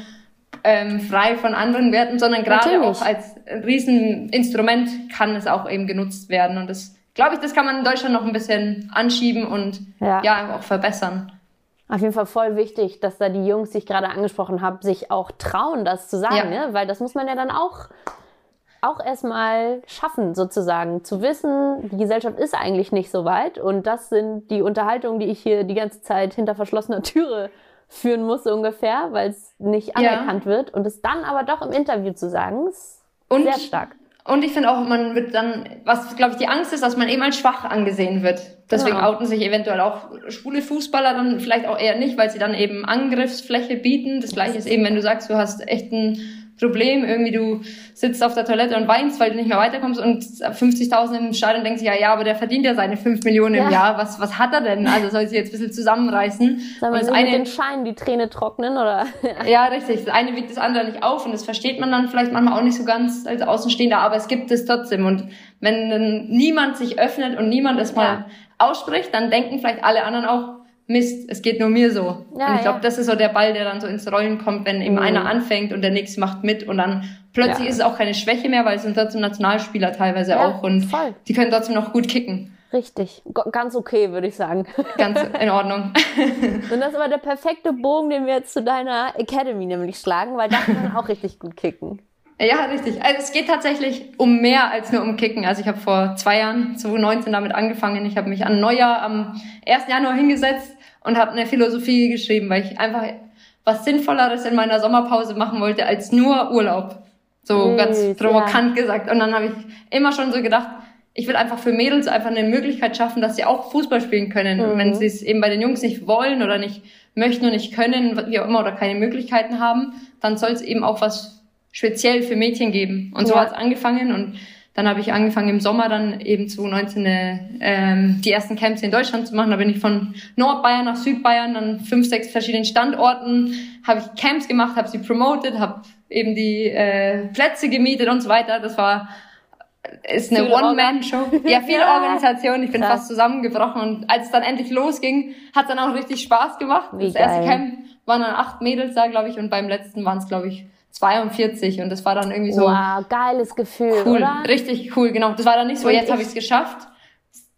ähm, frei von anderen Werten, sondern gerade auch als Rieseninstrument kann es auch eben genutzt werden. Und das, glaube ich, das kann man in Deutschland noch ein bisschen anschieben und ja, ja auch verbessern. Auf jeden Fall voll wichtig, dass da die Jungs, die ich gerade angesprochen habe, sich auch trauen, das zu sagen, ja. ne? weil das muss man ja dann auch auch erstmal schaffen, sozusagen, zu wissen, die Gesellschaft ist eigentlich nicht so weit und das sind die Unterhaltungen, die ich hier die ganze Zeit hinter verschlossener Türe führen muss, ungefähr, weil es nicht anerkannt ja. wird und es dann aber doch im Interview zu sagen, ist und, sehr stark. Und ich finde auch, man wird dann, was glaube ich die Angst ist, dass man eben als schwach angesehen wird. Deswegen genau. outen sich eventuell auch schwule Fußballer dann vielleicht auch eher nicht, weil sie dann eben Angriffsfläche bieten. Das gleiche ist eben, wenn du sagst, du hast echt einen Problem. Irgendwie du sitzt auf der Toilette und weinst, weil du nicht mehr weiterkommst und 50.000 im Stadion denken sich, ja, ja, aber der verdient ja seine 5 Millionen ja. im Jahr. Was, was hat er denn? Also soll sich jetzt ein bisschen zusammenreißen. Soll man eine, mit den Scheinen die Träne trocknen, oder? ja, richtig. Das eine wiegt das andere nicht auf und das versteht man dann vielleicht manchmal auch nicht so ganz als Außenstehender, aber es gibt es trotzdem. Und wenn niemand sich öffnet und niemand es mal ja. ausspricht, dann denken vielleicht alle anderen auch, Mist, es geht nur mir so. Ja, und ich glaube, ja. das ist so der Ball, der dann so ins Rollen kommt, wenn eben mhm. einer anfängt und der nächste macht mit und dann plötzlich ja. ist es auch keine Schwäche mehr, weil es sind trotzdem Nationalspieler teilweise auch und voll. die können trotzdem noch gut kicken. Richtig, ganz okay, würde ich sagen. Ganz in Ordnung. und das ist aber der perfekte Bogen, den wir jetzt zu deiner Academy nämlich schlagen, weil da kann man auch richtig gut kicken. Ja, richtig. Also es geht tatsächlich um mehr als nur um Kicken. Also ich habe vor zwei Jahren, 2019, damit angefangen. Ich habe mich an Neujahr am 1. Januar hingesetzt und habe eine Philosophie geschrieben, weil ich einfach was Sinnvolleres in meiner Sommerpause machen wollte als nur Urlaub. So ganz provokant ja. gesagt. Und dann habe ich immer schon so gedacht, ich will einfach für Mädels einfach eine Möglichkeit schaffen, dass sie auch Fußball spielen können. Mhm. Und wenn sie es eben bei den Jungs nicht wollen oder nicht möchten und nicht können, wie auch immer, oder keine Möglichkeiten haben, dann soll es eben auch was speziell für Mädchen geben. Und so ja. hat es angefangen und dann habe ich angefangen im Sommer dann eben 2019 ähm, die ersten Camps in Deutschland zu machen. Da bin ich von Nordbayern nach Südbayern an fünf, sechs verschiedenen Standorten, habe ich Camps gemacht, habe sie promoted, habe eben die äh, Plätze gemietet und so weiter. Das war ist eine One-Man-Show. Ja, viel ja. Organisation. Ich bin Krass. fast zusammengebrochen. Und als es dann endlich losging, hat dann auch richtig Spaß gemacht. Wie das geil. erste Camp waren dann acht Mädels da, glaube ich, und beim letzten waren es, glaube ich, 42 und das war dann irgendwie so. Wow, geiles Gefühl, cool, oder? Richtig cool, genau. Das war dann nicht so, und jetzt habe ich es geschafft.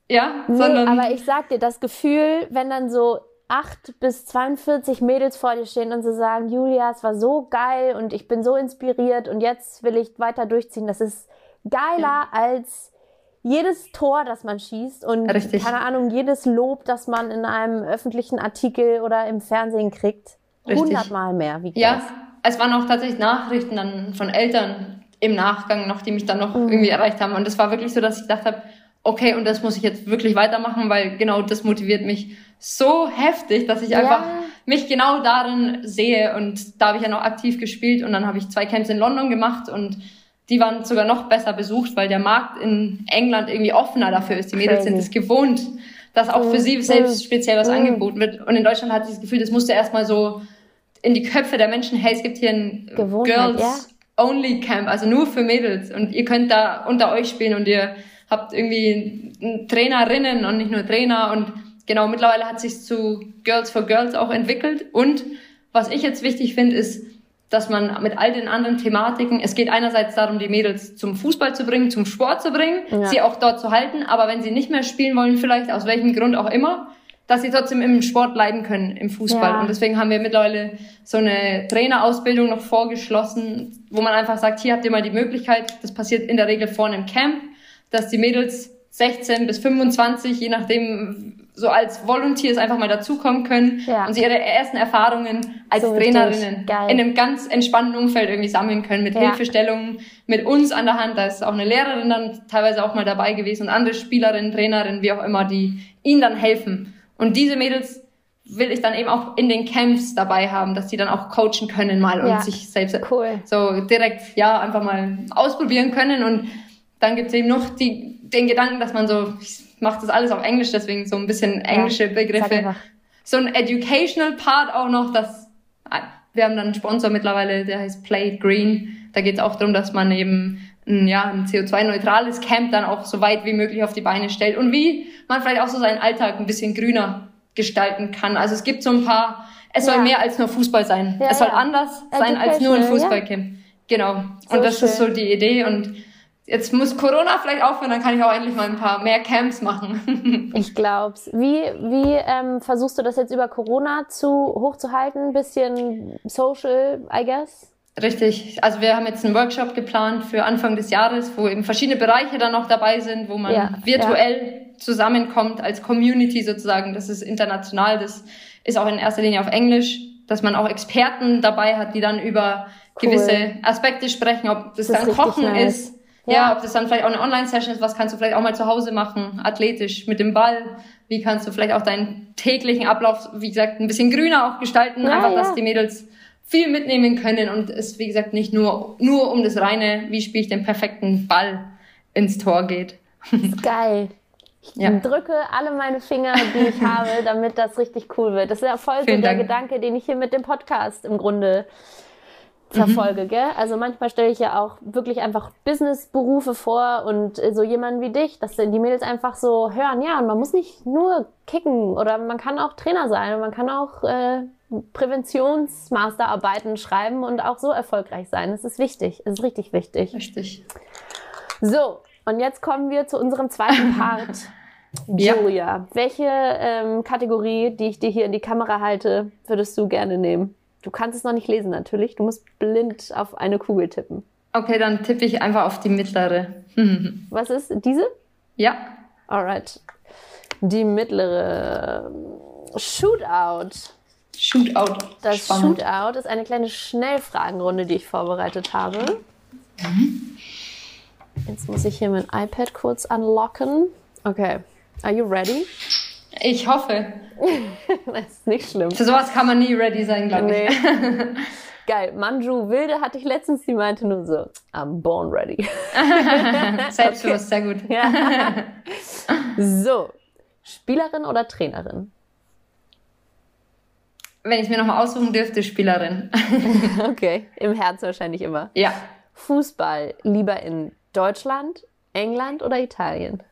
Ja, nee, sondern. Aber ich sag dir, das Gefühl, wenn dann so 8 bis 42 Mädels vor dir stehen und sie sagen, Julia, es war so geil und ich bin so inspiriert und jetzt will ich weiter durchziehen, das ist geiler ja. als jedes Tor, das man schießt und Richtig. keine Ahnung, jedes Lob, das man in einem öffentlichen Artikel oder im Fernsehen kriegt. Hundertmal mehr. Wie krass. Ja, es waren auch tatsächlich Nachrichten dann von Eltern im Nachgang noch, die mich dann noch mhm. irgendwie erreicht haben. Und es war wirklich so, dass ich gedacht habe, okay, und das muss ich jetzt wirklich weitermachen, weil genau das motiviert mich so heftig, dass ich ja. einfach mich genau darin sehe. Und da habe ich ja noch aktiv gespielt und dann habe ich zwei Camps in London gemacht und die waren sogar noch besser besucht, weil der Markt in England irgendwie offener dafür ist. Die Mädels sind es gewohnt, dass auch für sie selbst speziell was mhm. angeboten wird. Und in Deutschland hatte ich das Gefühl, das musste erstmal so in die Köpfe der Menschen, hey, es gibt hier ein Girls ja. Only Camp, also nur für Mädels und ihr könnt da unter euch spielen und ihr habt irgendwie Trainerinnen und nicht nur Trainer und genau, mittlerweile hat sich zu Girls for Girls auch entwickelt und was ich jetzt wichtig finde, ist, dass man mit all den anderen Thematiken, es geht einerseits darum, die Mädels zum Fußball zu bringen, zum Sport zu bringen, ja. sie auch dort zu halten, aber wenn sie nicht mehr spielen wollen, vielleicht aus welchem Grund auch immer, dass sie trotzdem im Sport bleiben können, im Fußball. Ja. Und deswegen haben wir mittlerweile so eine Trainerausbildung noch vorgeschlossen, wo man einfach sagt, hier habt ihr mal die Möglichkeit, das passiert in der Regel vorne im Camp, dass die Mädels 16 bis 25, je nachdem, so als Volunteers einfach mal dazukommen können ja. und sie ihre ersten Erfahrungen als so Trainerinnen in einem ganz entspannten Umfeld irgendwie sammeln können, mit ja. Hilfestellungen, mit uns an der Hand. Da ist auch eine Lehrerin dann teilweise auch mal dabei gewesen und andere Spielerinnen, Trainerinnen, wie auch immer, die ihnen dann helfen. Und diese Mädels will ich dann eben auch in den Camps dabei haben, dass die dann auch coachen können mal und ja. sich selbst cool. so direkt ja einfach mal ausprobieren können und dann gibt's eben noch die, den Gedanken, dass man so, ich mache das alles auf Englisch, deswegen so ein bisschen englische ja, Begriffe. So ein Educational Part auch noch, dass wir haben dann einen Sponsor mittlerweile, der heißt Play Green. Da geht's auch darum, dass man eben ein, ja, ein CO2-neutrales Camp dann auch so weit wie möglich auf die Beine stellt und wie man vielleicht auch so seinen Alltag ein bisschen grüner gestalten kann. Also es gibt so ein paar, es ja. soll mehr als nur Fußball sein. Ja, es soll ja. anders sein als nur ein Fußballcamp. Genau. So und das schön. ist so die Idee und jetzt muss Corona vielleicht aufhören, dann kann ich auch endlich mal ein paar mehr Camps machen. ich glaub's. Wie, wie ähm, versuchst du das jetzt über Corona zu hochzuhalten? Bisschen social, I guess? Richtig. Also wir haben jetzt einen Workshop geplant für Anfang des Jahres, wo eben verschiedene Bereiche dann noch dabei sind, wo man ja, virtuell ja. zusammenkommt als Community sozusagen. Das ist international, das ist auch in erster Linie auf Englisch, dass man auch Experten dabei hat, die dann über cool. gewisse Aspekte sprechen, ob das, das dann Kochen nice. ist, ja. ja, ob das dann vielleicht auch eine Online-Session ist, was kannst du vielleicht auch mal zu Hause machen, athletisch, mit dem Ball. Wie kannst du vielleicht auch deinen täglichen Ablauf, wie gesagt, ein bisschen grüner auch gestalten, einfach, dass die Mädels viel mitnehmen können und es, wie gesagt, nicht nur, nur um das reine, wie spiele ich den perfekten Ball ins Tor geht. geil. Ich ja. drücke alle meine Finger, die ich habe, damit das richtig cool wird. Das ist ja voll so der Dank. Gedanke, den ich hier mit dem Podcast im Grunde verfolge, mhm. gell? Also manchmal stelle ich ja auch wirklich einfach Businessberufe vor und äh, so jemanden wie dich, dass die Mädels einfach so hören, ja, und man muss nicht nur kicken oder man kann auch Trainer sein und man kann auch äh, Präventionsmasterarbeiten schreiben und auch so erfolgreich sein. Das ist wichtig, das ist richtig wichtig. Richtig. So, und jetzt kommen wir zu unserem zweiten Part. Julia, ja. welche ähm, Kategorie, die ich dir hier in die Kamera halte, würdest du gerne nehmen? Du kannst es noch nicht lesen natürlich. Du musst blind auf eine Kugel tippen. Okay, dann tippe ich einfach auf die mittlere. Was ist diese? Ja. Alright. Die mittlere Shootout. Shootout. Das Spannend. Shootout ist eine kleine Schnellfragenrunde, die ich vorbereitet habe. Mhm. Jetzt muss ich hier mein iPad kurz unlocken. Okay. Are you ready? Ich hoffe. das ist nicht schlimm. Für sowas kann man nie ready sein, glaube nee. ich. Geil. Manju Wilde hatte ich letztens, die meinte nur so, I'm born ready. Selbstbewusst, sehr gut. Ja. So, Spielerin oder Trainerin? Wenn ich es mir nochmal aussuchen dürfte, Spielerin. okay, im Herzen wahrscheinlich immer. Ja. Fußball lieber in Deutschland, England oder Italien?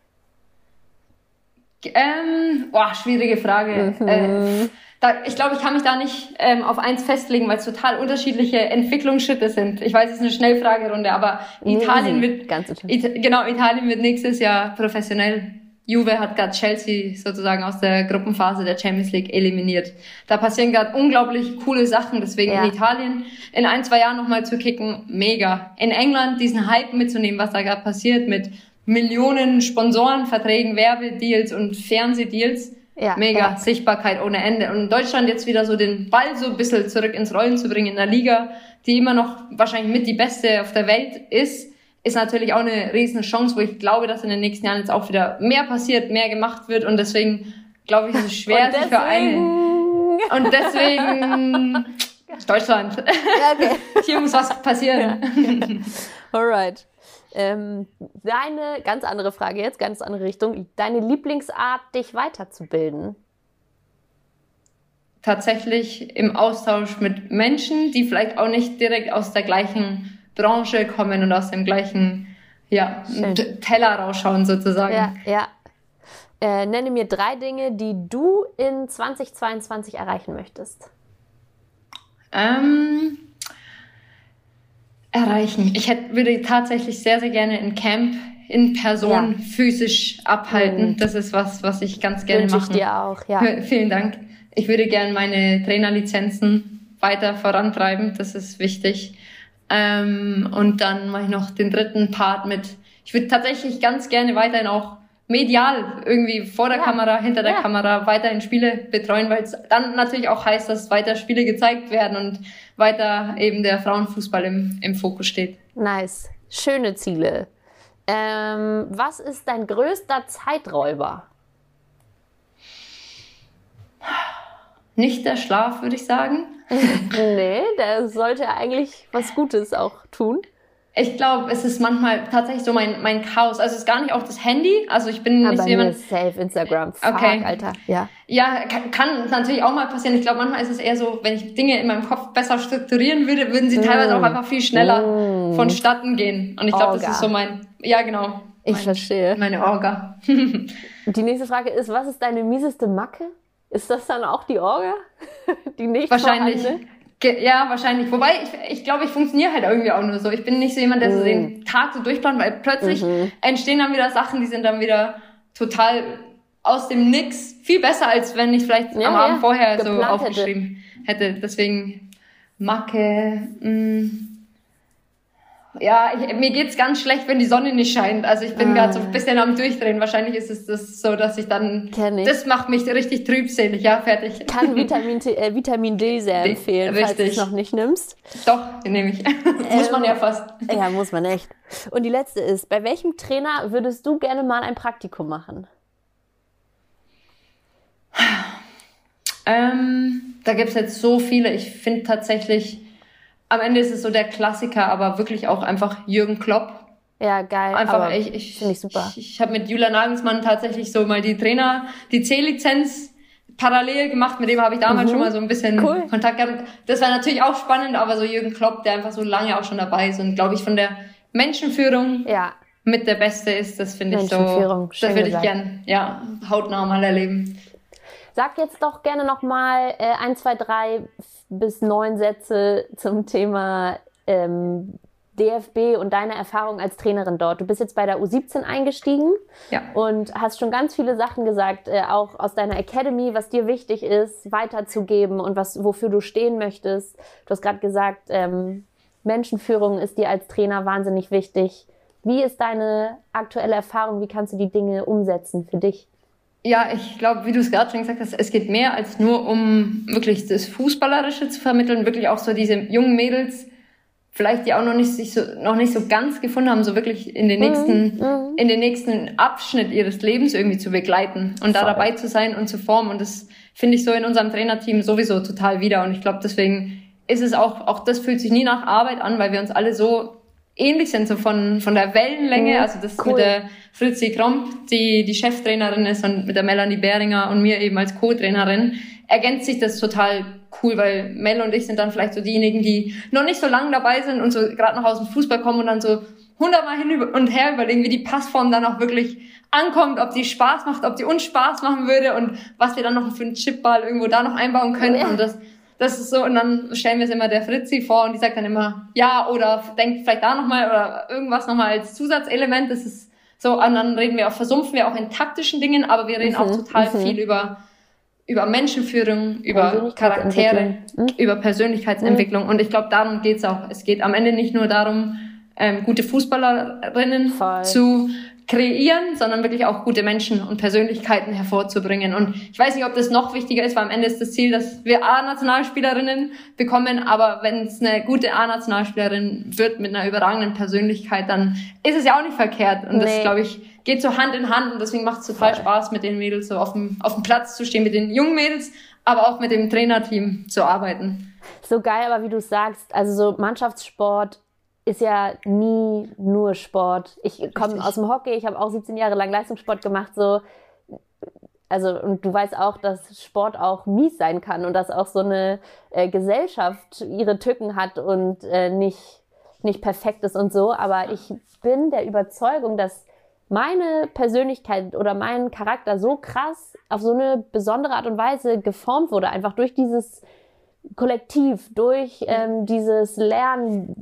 Ähm, boah, schwierige Frage. Mhm. Äh, da, ich glaube, ich kann mich da nicht ähm, auf eins festlegen, weil es total unterschiedliche Entwicklungsschritte sind. Ich weiß, es ist eine Schnellfragerunde, aber Italien wird It genau Italien wird nächstes Jahr professionell. Juve hat gerade Chelsea sozusagen aus der Gruppenphase der Champions League eliminiert. Da passieren gerade unglaublich coole Sachen. Deswegen ja. in Italien in ein, zwei Jahren nochmal zu kicken, mega. In England diesen Hype mitzunehmen, was da gerade passiert mit Millionen Sponsorenverträgen, Werbedeals und Fernsehdeals. Ja, Mega ja. Sichtbarkeit ohne Ende. Und in Deutschland jetzt wieder so den Ball so ein bisschen zurück ins Rollen zu bringen in der Liga, die immer noch wahrscheinlich mit die beste auf der Welt ist, ist natürlich auch eine riesen Chance, wo ich glaube, dass in den nächsten Jahren jetzt auch wieder mehr passiert, mehr gemacht wird und deswegen glaube ich, ist es schwer, sich für eine. Und deswegen Deutschland. Ja, okay. Hier muss was passieren. Ja. Alright. Ähm, deine ganz andere Frage jetzt, ganz andere Richtung. Deine Lieblingsart, dich weiterzubilden? Tatsächlich im Austausch mit Menschen, die vielleicht auch nicht direkt aus der gleichen Branche kommen und aus dem gleichen ja, Teller rausschauen sozusagen. Ja, ja. Äh, nenne mir drei Dinge, die du in 2022 erreichen möchtest. Ähm, erreichen. Ich hätte, würde tatsächlich sehr, sehr gerne ein Camp in Person ja. physisch abhalten. Mhm. Das ist was, was ich ganz gerne Wünsche mache. Ich dir auch, ja. Vielen Dank. Ich würde gerne meine Trainerlizenzen weiter vorantreiben. Das ist wichtig. Ähm, und dann mache ich noch den dritten Part mit. Ich würde tatsächlich ganz gerne weiterhin auch medial irgendwie vor der ja. Kamera, hinter der ja. Kamera weiterhin Spiele betreuen, weil es dann natürlich auch heißt, dass weiter Spiele gezeigt werden und weiter eben der Frauenfußball im, im Fokus steht. Nice. Schöne Ziele. Ähm, was ist dein größter Zeiträuber? Nicht der Schlaf, würde ich sagen. nee, der sollte eigentlich was Gutes auch tun. Ich glaube, es ist manchmal tatsächlich so mein, mein Chaos. Also es ist gar nicht auch das Handy. Also ich bin Aber nicht so jemand. Safe Instagram. Fuck, okay. Alter. Ja. Ja, kann, kann natürlich auch mal passieren. Ich glaube, manchmal ist es eher so, wenn ich Dinge in meinem Kopf besser strukturieren würde, würden sie mm. teilweise auch einfach viel schneller mm. vonstatten gehen. Und ich glaube, das ist so mein. Ja, genau. Ich mein, verstehe. Meine Orga. die nächste Frage ist, was ist deine mieseste Macke? Ist das dann auch die Orga? die nicht Wahrscheinlich. Ja, wahrscheinlich. Wobei, ich, ich glaube, ich funktioniere halt irgendwie auch nur so. Ich bin nicht so jemand, der so den mhm. Tag so durchplant, weil plötzlich mhm. entstehen dann wieder Sachen, die sind dann wieder total aus dem Nix. Viel besser, als wenn ich vielleicht ja, am Abend ja, vorher so aufgeschrieben hätte. hätte. Deswegen Macke, mh, mm, ja, ich, mir geht's ganz schlecht, wenn die Sonne nicht scheint. Also ich bin ah. gerade so ein bisschen am Durchdrehen. Wahrscheinlich ist es das so, dass ich dann. Kenn ich. Das macht mich richtig trübselig. Ja, fertig. Kann Vitamin, T, äh, Vitamin D sehr empfehlen, richtig. falls du es noch nicht nimmst. Doch, nehme ich. Ähm, muss man ja fast. Ja, muss man echt. Und die letzte ist: Bei welchem Trainer würdest du gerne mal ein Praktikum machen? Ähm, da gibt's jetzt so viele. Ich finde tatsächlich am Ende ist es so der Klassiker, aber wirklich auch einfach Jürgen Klopp. Ja, geil. Einfach, ich, ich, finde ich super. Ich, ich habe mit Julian Nagelsmann tatsächlich so mal die Trainer, die C-Lizenz parallel gemacht. Mit dem habe ich damals mhm. schon mal so ein bisschen cool. Kontakt gehabt. Das war natürlich auch spannend, aber so Jürgen Klopp, der einfach so lange auch schon dabei ist und glaube ich von der Menschenführung ja. mit der Beste ist, das finde ich so. Das würde ich gern, ja, hautnah mal erleben. Sag jetzt doch gerne noch mal äh, ein, zwei, drei bis neun Sätze zum Thema ähm, DFB und deine Erfahrung als Trainerin dort. Du bist jetzt bei der U17 eingestiegen ja. und hast schon ganz viele Sachen gesagt, äh, auch aus deiner Academy, was dir wichtig ist, weiterzugeben und was, wofür du stehen möchtest. Du hast gerade gesagt, ähm, Menschenführung ist dir als Trainer wahnsinnig wichtig. Wie ist deine aktuelle Erfahrung? Wie kannst du die Dinge umsetzen für dich? Ja, ich glaube, wie du es gerade schon gesagt hast, es geht mehr als nur um wirklich das Fußballerische zu vermitteln, wirklich auch so diese jungen Mädels, vielleicht die auch noch nicht sich so noch nicht so ganz gefunden haben, so wirklich in den mhm, nächsten mhm. in den nächsten Abschnitt ihres Lebens irgendwie zu begleiten und da dabei zu sein und zu formen. Und das finde ich so in unserem Trainerteam sowieso total wieder. Und ich glaube deswegen ist es auch auch das fühlt sich nie nach Arbeit an, weil wir uns alle so ähnlich sind, so von, von der Wellenlänge. Mhm, also das cool. mit der Fritzi Kromp, die die Cheftrainerin ist und mit der Melanie Behringer und mir eben als Co-Trainerin, ergänzt sich das total cool, weil Mel und ich sind dann vielleicht so diejenigen, die noch nicht so lange dabei sind und so gerade noch aus dem Fußball kommen und dann so hundertmal hin und her überlegen, wie die Passform dann auch wirklich ankommt, ob die Spaß macht, ob die uns Spaß machen würde und was wir dann noch für einen Chipball irgendwo da noch einbauen können. Und das das ist so, und dann stellen wir es immer der Fritzi vor und die sagt dann immer, ja, oder denkt vielleicht da nochmal oder irgendwas nochmal als Zusatzelement. Das ist so, und dann reden wir auch, versumpfen wir auch in taktischen Dingen, aber wir reden mhm, auch total mhm. viel über, über Menschenführung, über Charaktere, mhm. über Persönlichkeitsentwicklung. Und ich glaube, darum geht's auch. Es geht am Ende nicht nur darum, ähm, gute Fußballerinnen Voll. zu kreieren, sondern wirklich auch gute Menschen und Persönlichkeiten hervorzubringen. Und ich weiß nicht, ob das noch wichtiger ist, weil am Ende ist das Ziel, dass wir A-Nationalspielerinnen bekommen, aber wenn es eine gute A-Nationalspielerin wird mit einer überragenden Persönlichkeit, dann ist es ja auch nicht verkehrt. Und nee. das, glaube ich, geht so Hand in Hand und deswegen macht es total Spaß, mit den Mädels so auf dem, auf dem Platz zu stehen, mit den jungen Mädels, aber auch mit dem Trainerteam zu arbeiten. So geil, aber wie du sagst, also so Mannschaftssport ist ja nie nur Sport. Ich komme aus dem Hockey, ich habe auch 17 Jahre lang Leistungssport gemacht, so. Also, und du weißt auch, dass Sport auch mies sein kann und dass auch so eine äh, Gesellschaft ihre Tücken hat und äh, nicht, nicht perfekt ist und so. Aber ich bin der Überzeugung, dass meine Persönlichkeit oder mein Charakter so krass auf so eine besondere Art und Weise geformt wurde, einfach durch dieses kollektiv durch ähm, dieses Lernen,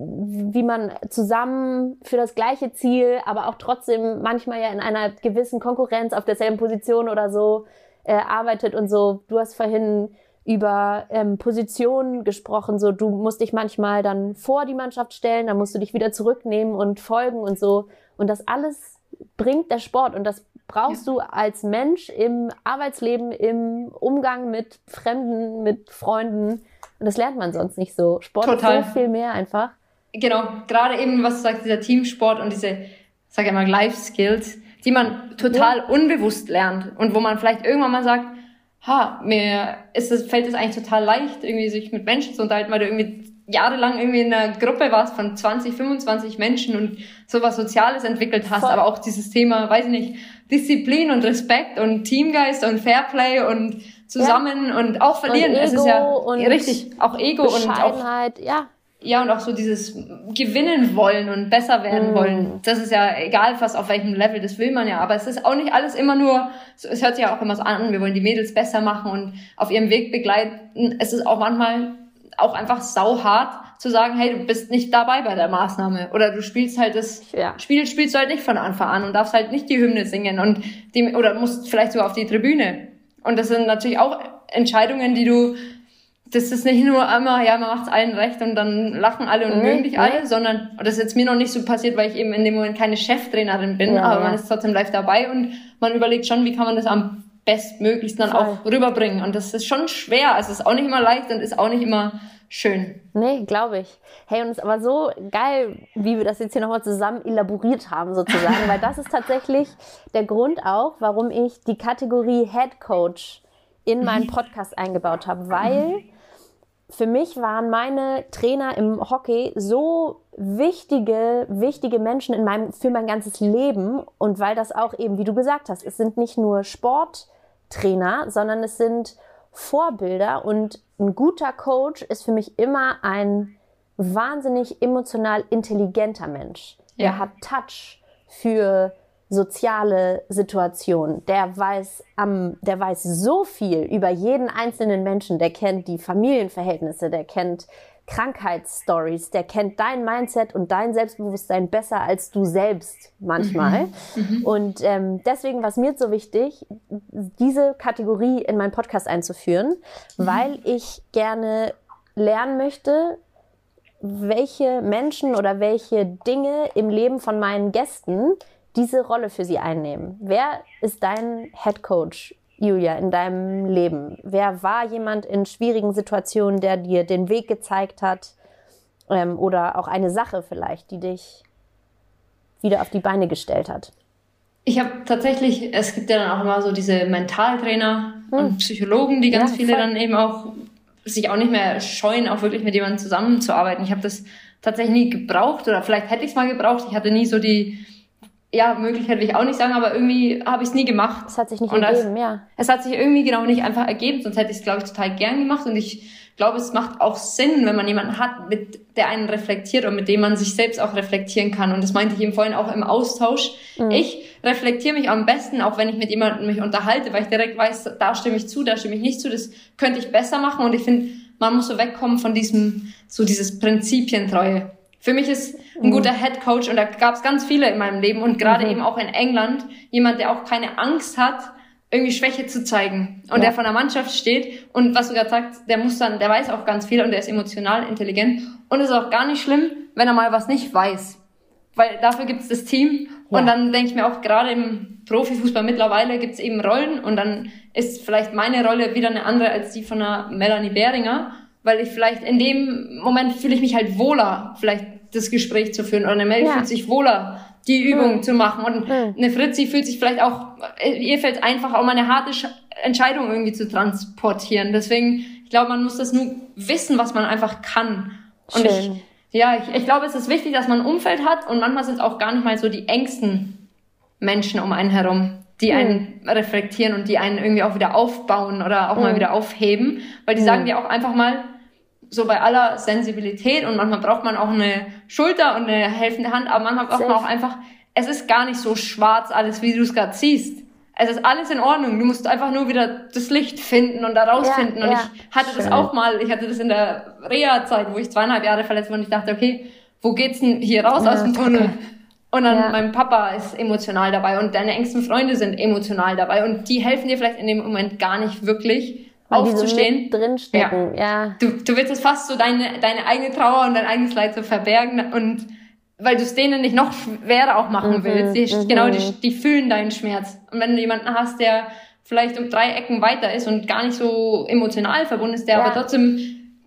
wie man zusammen für das gleiche Ziel, aber auch trotzdem manchmal ja in einer gewissen Konkurrenz auf derselben Position oder so äh, arbeitet und so. Du hast vorhin über ähm, Positionen gesprochen, so du musst dich manchmal dann vor die Mannschaft stellen, dann musst du dich wieder zurücknehmen und folgen und so. Und das alles bringt der Sport und das brauchst ja. du als Mensch im Arbeitsleben, im Umgang mit Fremden, mit Freunden. Und das lernt man sonst nicht so. Sport Total. ist so viel mehr einfach. Genau, gerade eben, was du sagst, dieser Teamsport und diese, sag ich mal, Life Skills, die man total ja. unbewusst lernt und wo man vielleicht irgendwann mal sagt, ha, mir ist es, fällt es eigentlich total leicht, irgendwie sich mit Menschen zu unterhalten, weil du irgendwie jahrelang irgendwie in einer Gruppe warst von 20, 25 Menschen und sowas Soziales entwickelt hast, Voll. aber auch dieses Thema, weiß ich nicht, Disziplin und Respekt und Teamgeist und Fairplay und zusammen ja. und auch verlieren. Und Ego es ist ja richtig, auch Ego und auch, ja. Ja, und auch so dieses gewinnen wollen und besser werden mm. wollen. Das ist ja egal, fast auf welchem Level, das will man ja. Aber es ist auch nicht alles immer nur, es hört sich ja auch immer so an, wir wollen die Mädels besser machen und auf ihrem Weg begleiten. Es ist auch manchmal auch einfach sauhart zu sagen, hey, du bist nicht dabei bei der Maßnahme oder du spielst halt das ja. Spiel spielst du halt nicht von Anfang an und darfst halt nicht die Hymne singen und die, oder musst vielleicht sogar auf die Tribüne. Und das sind natürlich auch Entscheidungen, die du das ist nicht nur einmal, ja, man macht's allen recht und dann lachen alle und nee, mögen dich alle, sondern, und das ist jetzt mir noch nicht so passiert, weil ich eben in dem Moment keine Cheftrainerin bin, ja, aber man ist trotzdem live dabei und man überlegt schon, wie kann man das am bestmöglichst dann Voll. auch rüberbringen. Und das ist schon schwer. Also es ist auch nicht immer leicht und ist auch nicht immer schön. Nee, glaube ich. Hey, und es ist aber so geil, wie wir das jetzt hier nochmal zusammen elaboriert haben, sozusagen, weil das ist tatsächlich der Grund auch, warum ich die Kategorie Head Coach in meinen mhm. Podcast eingebaut habe, weil für mich waren meine Trainer im Hockey so wichtige, wichtige Menschen in meinem, für mein ganzes Leben und weil das auch eben, wie du gesagt hast, es sind nicht nur Sport, Trainer, sondern es sind Vorbilder und ein guter Coach ist für mich immer ein wahnsinnig emotional intelligenter Mensch. Ja. Der hat Touch für soziale Situationen. Der weiß am, der weiß so viel über jeden einzelnen Menschen. Der kennt die Familienverhältnisse, der kennt Krankheitsstories, der kennt dein Mindset und dein Selbstbewusstsein besser als du selbst manchmal. Mhm. mhm. Und ähm, deswegen war es mir so wichtig, diese Kategorie in meinen Podcast einzuführen, mhm. weil ich gerne lernen möchte, welche Menschen oder welche Dinge im Leben von meinen Gästen diese Rolle für sie einnehmen. Wer ist dein Head Coach? Julia, in deinem Leben? Wer war jemand in schwierigen Situationen, der dir den Weg gezeigt hat? Ähm, oder auch eine Sache vielleicht, die dich wieder auf die Beine gestellt hat? Ich habe tatsächlich, es gibt ja dann auch immer so diese Mentaltrainer hm. und Psychologen, die ganz ja, viele dann eben auch sich auch nicht mehr scheuen, auch wirklich mit jemandem zusammenzuarbeiten. Ich habe das tatsächlich nie gebraucht oder vielleicht hätte ich es mal gebraucht. Ich hatte nie so die ja, Möglichkeit will ich auch nicht sagen, aber irgendwie habe ich es nie gemacht. Es hat sich nicht und ergeben, das, ja. Es hat sich irgendwie genau nicht einfach ergeben, sonst hätte ich es, glaube ich, total gern gemacht. Und ich glaube, es macht auch Sinn, wenn man jemanden hat, mit der einen reflektiert und mit dem man sich selbst auch reflektieren kann. Und das meinte ich eben vorhin auch im Austausch. Mhm. Ich reflektiere mich am besten, auch wenn ich mit jemandem mich unterhalte, weil ich direkt weiß, da stimme ich zu, da stimme ich nicht zu, das könnte ich besser machen. Und ich finde, man muss so wegkommen von diesem, so dieses Prinzipientreue. Für mich ist ein guter mhm. Head Coach und da gab es ganz viele in meinem Leben und gerade mhm. eben auch in England jemand, der auch keine Angst hat, irgendwie Schwäche zu zeigen und ja. der von der Mannschaft steht und was du gerade sagst, der muss dann, der weiß auch ganz viel und der ist emotional intelligent und es ist auch gar nicht schlimm, wenn er mal was nicht weiß, weil dafür gibt es das Team ja. und dann denke ich mir auch gerade im Profifußball mittlerweile gibt es eben Rollen und dann ist vielleicht meine Rolle wieder eine andere als die von einer Melanie Behringer weil ich vielleicht in dem Moment fühle ich mich halt wohler, vielleicht das Gespräch zu führen. Oder eine Mel ja. fühlt sich wohler, die Übung mhm. zu machen. Und mhm. eine Fritzi fühlt sich vielleicht auch, ihr fällt einfach auch mal eine harte Entscheidung irgendwie zu transportieren. Deswegen, ich glaube, man muss das nur wissen, was man einfach kann. Und Schön. ich, ja, ich, ich glaube, es ist wichtig, dass man ein Umfeld hat und manchmal sind es auch gar nicht mal so die engsten Menschen um einen herum, die einen mhm. reflektieren und die einen irgendwie auch wieder aufbauen oder auch mhm. mal wieder aufheben, weil die mhm. sagen dir auch einfach mal, so bei aller Sensibilität und manchmal braucht man auch eine Schulter und eine helfende Hand, aber manchmal braucht man auch einfach, es ist gar nicht so schwarz alles, wie du es gerade siehst. Es ist alles in Ordnung. Du musst einfach nur wieder das Licht finden und da rausfinden. Ja, und ja. ich hatte Schön. das auch mal, ich hatte das in der Reha-Zeit, wo ich zweieinhalb Jahre verletzt war und ich dachte, okay, wo geht's denn hier raus ja, aus dem Tunnel? Und dann ja. mein Papa ist emotional dabei und deine engsten Freunde sind emotional dabei und die helfen dir vielleicht in dem Moment gar nicht wirklich aufzustehen. So drinstecken, ja. ja. Du, du willst es fast so deine, deine eigene Trauer und dein eigenes Leid so verbergen und weil du es denen nicht noch schwerer auch machen Mhm, willst. Die, mhm. Genau, die, die fühlen deinen Schmerz. Und wenn du jemanden hast, der vielleicht um drei Ecken weiter ist und gar nicht so emotional verbunden ist, der Ja. aber trotzdem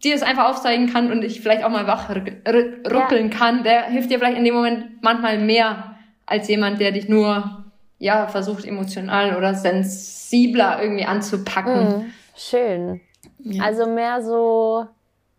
dir es einfach aufzeigen kann und dich vielleicht auch mal wach rü- rütteln kann, der hilft dir vielleicht in dem Moment manchmal mehr als jemand, der dich nur ja versucht emotional oder sensibler irgendwie anzupacken. Mhm. Schön. Ja. Also mehr so,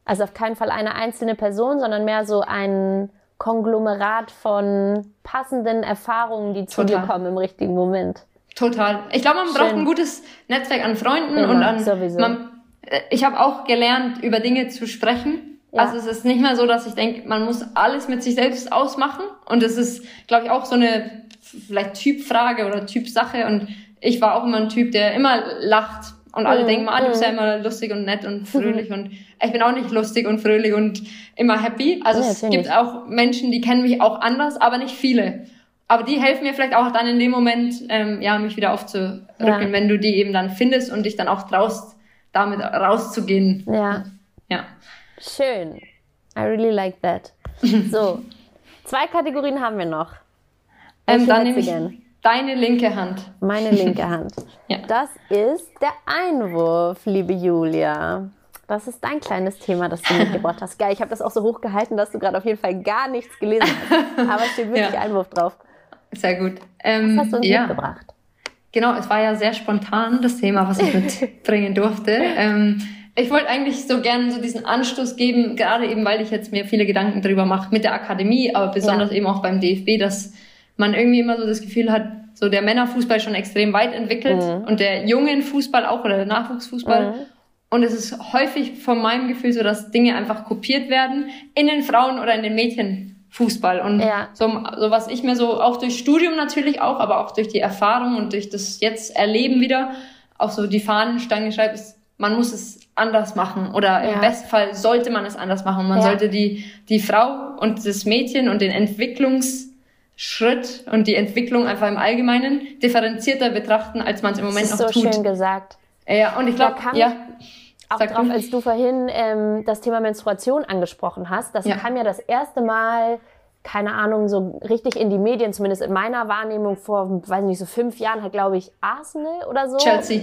also auf keinen Fall eine einzelne Person, sondern mehr so ein Konglomerat von passenden Erfahrungen, die zu dir kommen im richtigen Moment. Total. Ich glaube, man braucht Schön. ein gutes Netzwerk an Freunden Immer, und an sowieso. Man, äh, ich habe auch gelernt, über Dinge zu sprechen. Ja. Also es ist nicht mehr so, dass ich denke, man muss alles mit sich selbst ausmachen. Und es ist, glaube ich, auch so eine vielleicht Typfrage oder Typsache. Und ich war auch immer ein Typ, der immer lacht. Und alle Mhm, denken, ah, du bist ja immer lustig und nett und fröhlich. und ich bin auch nicht lustig und fröhlich und immer happy. Also Ja, es gibt auch Menschen, die kennen mich auch anders, aber nicht viele. Aber die helfen mir vielleicht auch dann in dem Moment, ähm, ja, mich wieder aufzurücken, Ja. wenn du die eben dann findest und dich dann auch traust, damit rauszugehen. Ja, Ja. schön. I really like that. So, zwei Kategorien haben wir noch. Ähm, dann nehme ich gern? Deine linke Hand. Meine linke Hand. Ja. Das ist der Einwurf, liebe Julia. Das ist dein kleines Thema, das du mitgebracht hast. Geil, ich habe das auch so hochgehalten, dass du gerade auf jeden Fall gar nichts gelesen hast. Aber es steht wirklich Ja. Einwurf drauf. Sehr gut. Ähm, Was hast du uns ja. mitgebracht? Genau, es war ja sehr spontan, das Thema, was ich mitbringen durfte. Ähm, ich wollte eigentlich so gerne so diesen Anstoß geben, gerade eben, weil ich jetzt mir viele Gedanken darüber mache mit der Akademie, aber besonders Ja. eben auch beim DFB, dass man irgendwie immer so das Gefühl hat, so der Männerfußball schon extrem weit entwickelt Mhm. und der jungen Fußball auch oder der Nachwuchsfußball. Mhm. Und es ist häufig von meinem Gefühl so, dass Dinge einfach kopiert werden in den Frauen- oder in den Mädchenfußball. Und Ja. so, so was ich mir so auch durch Studium natürlich auch, aber auch durch die Erfahrung und durch das jetzt Erleben wieder auch so die Fahnenstange schreibt, ist, man muss es anders machen oder Ja. im Bestfall sollte man es anders machen. Man Ja. sollte die, die Frau und das Mädchen und den Entwicklungsschritt und die Entwicklung einfach im Allgemeinen differenzierter betrachten, als man es im Moment Das ist noch so tut. schön gesagt. Ja, und ich glaube, ja. Auch drauf, als du vorhin ähm, das Thema Menstruation angesprochen hast, das Ja. kam ja das erste Mal, keine Ahnung, so richtig in die Medien, zumindest in meiner Wahrnehmung vor, weiß nicht, so fünf Jahren hat, glaube ich, Arsenal oder so. Chelsea.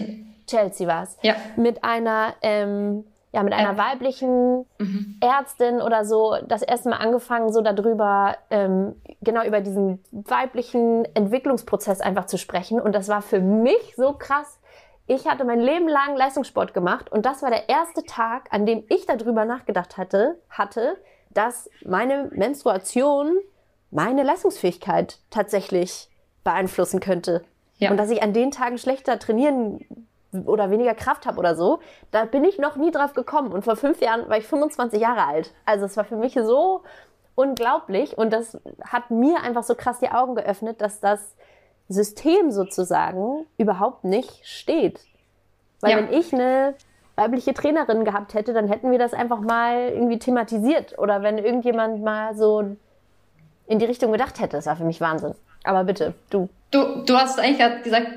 Chelsea war es. Ja. Mit einer, ähm, ja, mit einer App. weiblichen Mhm. Ärztin oder so das erste Mal angefangen, so darüber, ähm, genau über diesen weiblichen Entwicklungsprozess einfach zu sprechen. Und das war für mich so krass. Ich hatte mein Leben lang Leistungssport gemacht und das war der erste Tag, an dem ich darüber nachgedacht hatte, hatte, dass meine Menstruation meine Leistungsfähigkeit tatsächlich beeinflussen könnte. Ja. Und dass ich an den Tagen schlechter trainieren oder weniger Kraft habe oder so, da bin ich noch nie drauf gekommen. Und vor fünf Jahren war ich 25 Jahre alt. Also es war für mich so unglaublich und das hat mir einfach so krass die Augen geöffnet, dass das System sozusagen überhaupt nicht steht. Weil Ja. wenn ich eine weibliche Trainerin gehabt hätte, dann hätten wir das einfach mal irgendwie thematisiert. Oder wenn irgendjemand mal so in die Richtung gedacht hätte. Das war für mich Wahnsinn. Aber bitte, du. Du, du hast eigentlich gerade gesagt,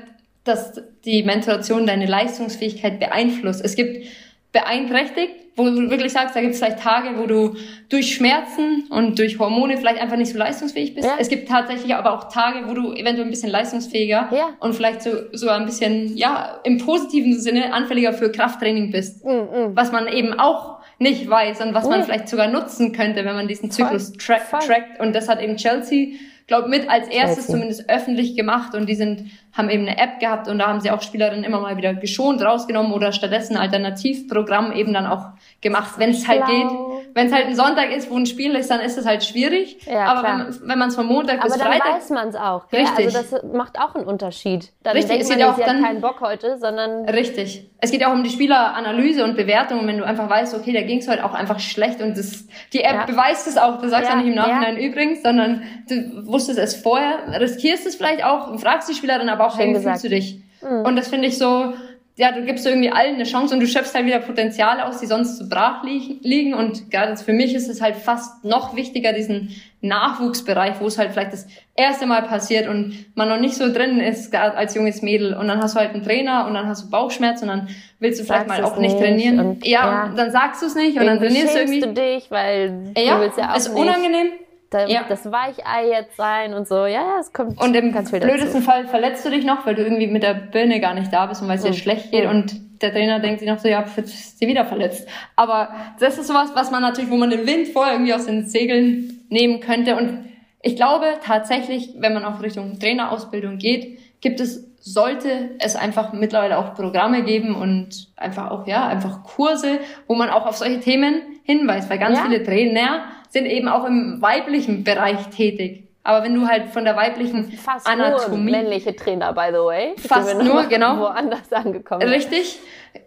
dass die Menstruation deine Leistungsfähigkeit beeinflusst. Es gibt beeinträchtigt, wo du wirklich sagst, da gibt es vielleicht Tage, wo du durch Schmerzen und durch Hormone vielleicht einfach nicht so leistungsfähig bist. Ja. Es gibt tatsächlich aber auch Tage, wo du eventuell ein bisschen leistungsfähiger Ja. und vielleicht so, sogar ein bisschen, ja, im positiven Sinne anfälliger für Krafttraining bist. Was man eben auch nicht weiß und was man Nee. vielleicht sogar nutzen könnte, wenn man diesen Zyklus tra Voll. trackt. Und das hat eben Chelsea, glaube mit als erstes Chelsea. zumindest öffentlich gemacht und die sind, haben eben eine App gehabt und da haben sie auch Spielerinnen immer mal wieder geschont rausgenommen oder stattdessen ein Alternativprogramm eben dann auch gemacht, wenn es halt geht. Wenn es halt ein Sonntag ist, wo ein Spiel ist, dann ist es halt schwierig. Ja, Aber klar. wenn, man- wenn man es von Montag Aber bis dann Freitag weiß man es auch. Gell? Richtig. Also das macht auch einen Unterschied. Dann Richtig, es man, geht nicht, auch sie dann- keinen Bock heute, sondern Richtig. Es geht ja auch um die Spieleranalyse und Bewertung. Und wenn du einfach weißt, okay, da ging es heute auch einfach schlecht und das, die App Ja. beweist es auch. Du sagst ja, Ja, nicht im Nachhinein übrigens, sondern du wusstest es vorher, riskierst es vielleicht auch und fragst die Spielerin aber auch, hey, wie. Mhm. fühlst du dich? Und das finde ich so, ja, du gibst irgendwie allen eine Chance und du schöpfst halt wieder Potenziale aus, die sonst zu brach li- liegen. Und gerade für mich ist es halt fast noch wichtiger, diesen Nachwuchsbereich, wo es halt vielleicht das erste Mal passiert und man noch nicht so drin ist, gerade als junges Mädel. Und dann hast du halt einen Trainer und dann hast du Bauchschmerzen und dann willst du vielleicht Sagst mal auch nicht nicht trainieren. und- ja, ja. und dann sagst du es nicht und dann trainierst du irgendwie. du dich, weil ja, du willst ja auch ist nicht. unangenehm. Da, ja. das Weichei jetzt sein und so. Ja, es kommt Und im ganz viel blödesten dazu. Fall verletzt du dich noch, weil du irgendwie mit der Birne gar nicht da bist und weil es dir mhm. schlecht geht und der Trainer denkt sich noch so, ja, jetzt ist sie wieder verletzt. Aber das ist sowas, was man natürlich, wo man den Wind vorher irgendwie aus den Segeln nehmen könnte. Und ich glaube tatsächlich, wenn man auch Richtung Trainerausbildung geht, gibt es, sollte es einfach mittlerweile auch Programme geben und einfach auch, ja, einfach Kurse, wo man auch auf solche Themen hinweist, weil ganz ja. viele Trainer sind eben auch im weiblichen Bereich tätig. Aber wenn du halt von der weiblichen fast Anatomie. Nur männliche Trainer, by the way. Fast nur, genau. Woanders angekommen. Richtig.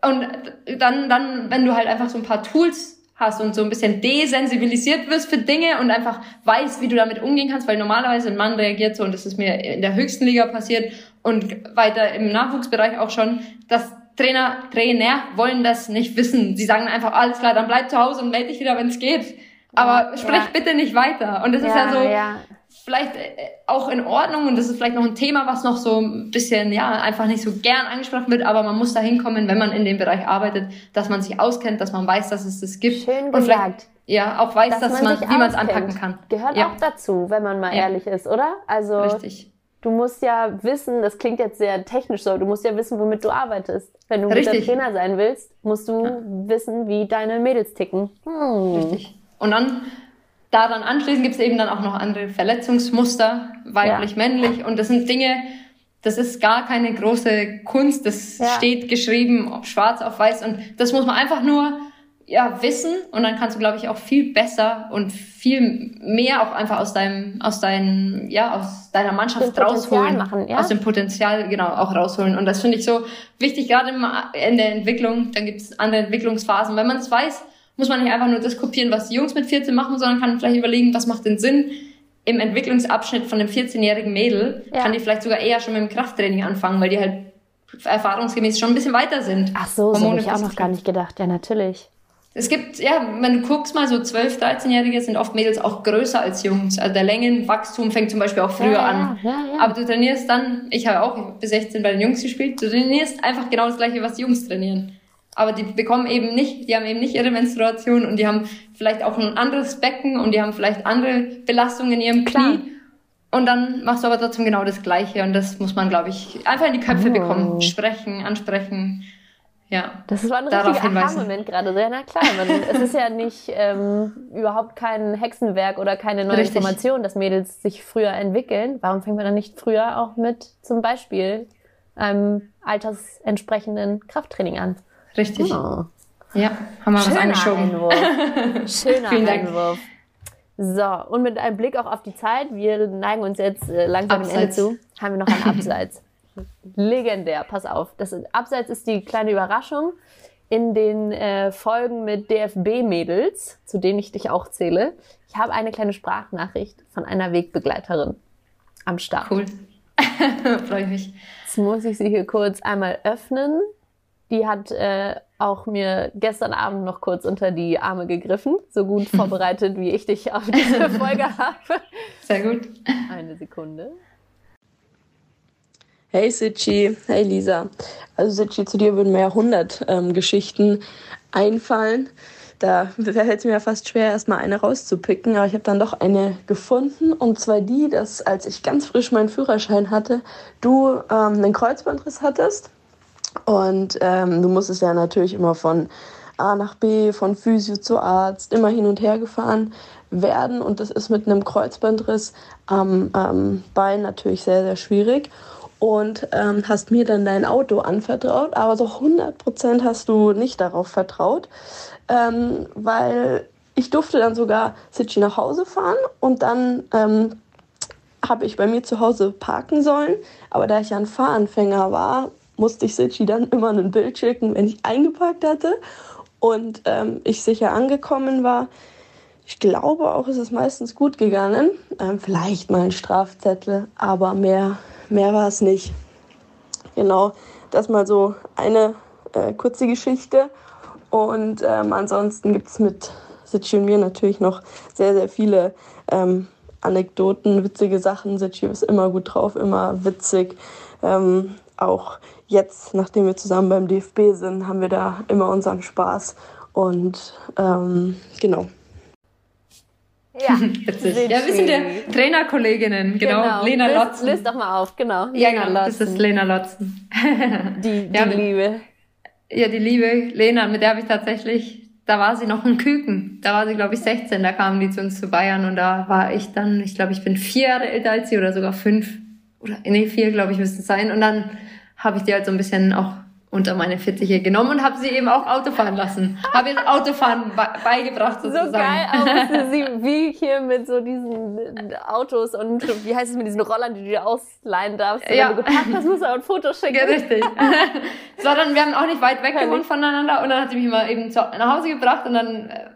Und dann, dann, wenn du halt einfach so ein paar Tools hast und so ein bisschen desensibilisiert wirst für Dinge und einfach weißt, wie du damit umgehen kannst, weil normalerweise ein Mann reagiert so, und das ist mir in der höchsten Liga passiert und weiter im Nachwuchsbereich auch schon, dass Trainer, Trainer wollen das nicht wissen. Sie sagen einfach, alles klar, dann bleib zu Hause und melde dich wieder, wenn es geht. Aber ja, sprich ja. bitte nicht weiter. Und das ja, ist ja so, ja. vielleicht äh, auch in Ordnung und das ist vielleicht noch ein Thema, was noch so ein bisschen, ja, einfach nicht so gern angesprochen wird, aber man muss da hinkommen, wenn man in dem Bereich arbeitet, dass man sich auskennt, dass man weiß, dass es das gibt. Schön gesagt. Ja, auch weiß, dass, dass man, man wie man es anpacken kann. Gehört auch dazu, wenn man mal ehrlich ist, oder? Also. Richtig du musst ja wissen, das klingt jetzt sehr technisch so, du musst ja wissen, womit du arbeitest. Wenn du Richtig. guter Trainer sein willst, musst du wissen, wie deine Mädels ticken. Hm. Richtig. Und dann daran anschließend gibt es eben dann auch noch andere Verletzungsmuster, weiblich, ja. männlich. Und das sind Dinge, das ist gar keine große Kunst. Das ja. steht geschrieben, schwarz auf weiß. Und das muss man einfach nur ja, wissen. Und dann kannst du, glaube ich, auch viel besser und viel mehr auch einfach aus deinem, aus deinem, ja, aus deiner Mannschaft rausholen. Machen, ja? Aus dem Potenzial, genau, auch rausholen. Und das finde ich so wichtig, gerade in der Entwicklung. Dann gibt es andere Entwicklungsphasen. Wenn man es weiß, muss man nicht einfach nur das kopieren, was die Jungs mit 14 machen, sondern kann vielleicht überlegen, was macht denn Sinn im Entwicklungsabschnitt von einem 14-jährigen Mädel, ja. kann die vielleicht sogar eher schon mit dem Krafttraining anfangen, weil die halt erfahrungsgemäß schon ein bisschen weiter sind. Ach so, so habe ich auch noch gar nicht gedacht. Ja, natürlich. Es gibt, ja, wenn du guckst mal, so 12-, 13-Jährige sind oft Mädels auch größer als Jungs. Also der Längenwachstum fängt zum Beispiel auch früher ja, an. Ja, ja, Aber du trainierst dann, ich habe auch bis 16 bei den Jungs gespielt, du trainierst einfach genau das gleiche, was die Jungs trainieren aber die bekommen eben nicht, die haben eben nicht ihre Menstruation und die haben vielleicht auch ein anderes Becken und die haben vielleicht andere Belastungen in ihrem Klar. Knie. Und dann machst du aber trotzdem genau das Gleiche und das muss man, glaube ich, einfach in die Köpfe oh. bekommen. Sprechen, ansprechen. Ja. Das war ein richtiger Aha-Moment gerade. Ja, na klar, man, es ist ja nicht ähm, überhaupt kein Hexenwerk oder keine neue Richtig. Information, dass Mädels sich früher entwickeln. Warum fängt man dann nicht früher auch mit zum Beispiel einem altersentsprechenden Krafttraining an? Richtig. Oh. Ja, haben wir Schöner was eingeschoben. Einwurf. Schöner Vielen Dank. Einwurf. So, und mit einem Blick auch auf die Zeit, wir neigen uns jetzt äh, langsam dem Ende zu, haben wir noch ein Abseits. Legendär, pass auf. Das Abseits ist die kleine Überraschung in den äh, Folgen mit DFB-Mädels, zu denen ich dich auch zähle. Ich habe eine kleine Sprachnachricht von einer Wegbegleiterin am Start. Cool. Freue ich mich. Jetzt muss ich sie hier kurz einmal öffnen die hat äh, auch mir gestern Abend noch kurz unter die Arme gegriffen, so gut vorbereitet, wie ich dich auf diese Folge habe. Sehr gut. Eine Sekunde. Hey Sitchi, hey Lisa. Also Sitchi, zu dir würden mir ja 100 ähm, Geschichten einfallen. Da fällt es mir ja fast schwer, erstmal eine rauszupicken, aber ich habe dann doch eine gefunden. Und zwar die, dass als ich ganz frisch meinen Führerschein hatte, du ähm, einen Kreuzbandriss hattest und ähm, du musstest ja natürlich immer von A nach B, von Physio zu Arzt, immer hin und her gefahren werden. Und das ist mit einem Kreuzbandriss am ähm, Bein natürlich sehr, sehr schwierig. Und ähm, hast mir dann dein Auto anvertraut, aber so 100% hast du nicht darauf vertraut, ähm, weil ich durfte dann sogar Sitchi nach Hause fahren und dann ähm, habe ich bei mir zu Hause parken sollen. Aber da ich ja ein Fahranfänger war, musste ich Sichi dann immer ein Bild schicken, wenn ich eingepackt hatte und ähm, ich sicher angekommen war. Ich glaube auch, ist es meistens gut gegangen. Ähm, vielleicht mal ein Strafzettel, aber mehr, mehr war es nicht. Genau, das mal so eine äh, kurze Geschichte. Und ähm, ansonsten gibt es mit Sichi und mir natürlich noch sehr, sehr viele ähm, Anekdoten, witzige Sachen. Sichi ist immer gut drauf, immer witzig. Ähm, auch jetzt, nachdem wir zusammen beim DFB sind, haben wir da immer unseren Spaß. Und ähm, genau. Ja, Witzig. Ja, wir sind ja Trainerkolleginnen, genau. genau. Lena Lotzen. Löst doch mal auf, genau. Lena ja, genau, Lotzen. das ist Lena Lotzen. die, die ja, Liebe. Ja, die liebe Lena, mit der habe ich tatsächlich, da war sie noch ein Küken. Da war sie, glaube ich, 16, da kamen die zu uns zu Bayern und da war ich dann, ich glaube, ich bin vier Jahre älter als sie oder sogar fünf. Oder, nee, vier, glaube ich, müsste es sein. Und dann habe ich die halt so ein bisschen auch unter meine Fittiche genommen und habe sie eben auch Autofahren lassen. Habe ihr Autofahren beigebracht sozusagen. So geil, aber sie wie hier mit so diesen Autos und wie heißt es mit diesen Rollern, die du dir ausleihen darfst. Ja. Wenn du geparkt hast, musst du auch ein Foto schicken. Ja, richtig. so, dann, wir haben auch nicht weit weg gewohnt voneinander und dann hat sie mich mal eben nach Hause gebracht und dann äh,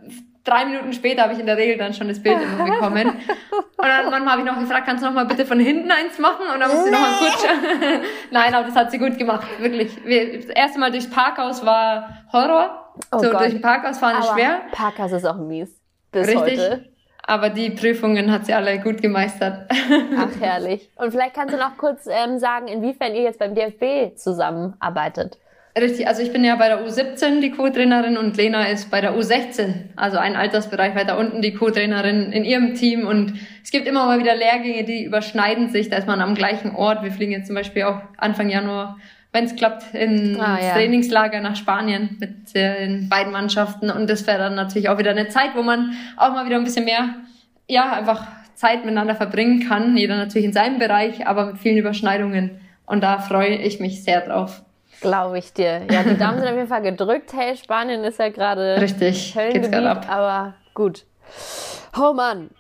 drei Minuten später habe ich in der Regel dann schon das Bild immer bekommen. Und dann manchmal habe ich noch gefragt, kannst du noch mal bitte von hinten eins machen? Und dann muss sie noch mal kurz. Nein, aber das hat sie gut gemacht, wirklich. Das erste Mal durchs Parkhaus war Horror. Oh so Gott. durch den Parkhaus fahren ist schwer. Parkhaus ist auch mies. Bis Richtig. heute. Aber die Prüfungen hat sie alle gut gemeistert. Ach, herrlich. Und vielleicht kannst du noch kurz ähm, sagen, inwiefern ihr jetzt beim DFB zusammenarbeitet. Richtig, also ich bin ja bei der U17 die Co-Trainerin und Lena ist bei der U16, also ein Altersbereich weiter unten die Co-Trainerin in ihrem Team und es gibt immer mal wieder Lehrgänge, die überschneiden sich, da ist man am gleichen Ort. Wir fliegen jetzt zum Beispiel auch Anfang Januar, wenn es klappt, ins ah, ja. Trainingslager nach Spanien mit den beiden Mannschaften und das wäre dann natürlich auch wieder eine Zeit, wo man auch mal wieder ein bisschen mehr, ja, einfach Zeit miteinander verbringen kann, jeder natürlich in seinem Bereich, aber mit vielen Überschneidungen und da freue ich mich sehr drauf. Glaube ich dir. Ja, die Daumen sind auf jeden Fall gedrückt. Hey, Spanien ist ja gerade Richtig, geht's gerade ab. Aber gut. Oh Mann.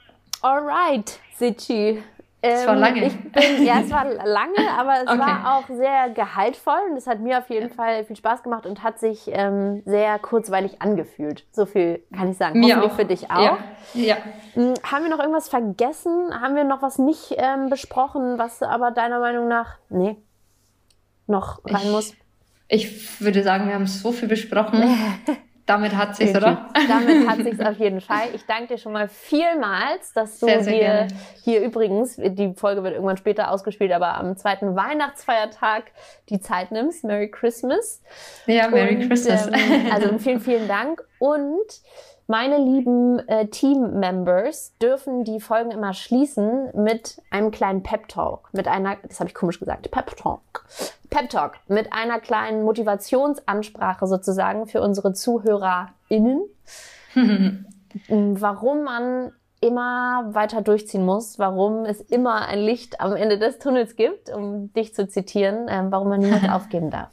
Alright, Sichi. Ähm, es war ähm, lange. Bin, ja, es war lange, aber es okay. war auch sehr gehaltvoll und es hat mir auf jeden Fall viel Spaß gemacht und hat sich ähm, sehr kurzweilig angefühlt. So viel kann ich sagen. Mir Hoffentlich auch. für dich auch. Ja. ja. Hm, haben wir noch irgendwas vergessen? Haben wir noch was nicht ähm, besprochen, was aber deiner Meinung nach, nee, noch rein ich, muss? Ich würde sagen, wir haben so viel besprochen. Damit hat sich's, oder? Damit hat sich's auf jeden Fall. Ich danke dir schon mal vielmals, dass du sehr, sehr hier, gerne. hier übrigens, die Folge wird irgendwann später ausgespielt, aber am zweiten Weihnachtsfeiertag die Zeit nimmst. Merry Christmas. Ja, Merry Und, Christmas. Ähm, also vielen, vielen Dank. Und meine lieben äh, Team-Members dürfen die Folgen immer schließen mit einem kleinen Pep-Talk. Mit einer, das habe ich komisch gesagt, Pep-Talk. Pep-Talk. Mit einer kleinen Motivationsansprache sozusagen für unsere ZuhörerInnen. warum man immer weiter durchziehen muss, warum es immer ein Licht am Ende des Tunnels gibt, um dich zu zitieren, äh, warum man niemals aufgeben darf.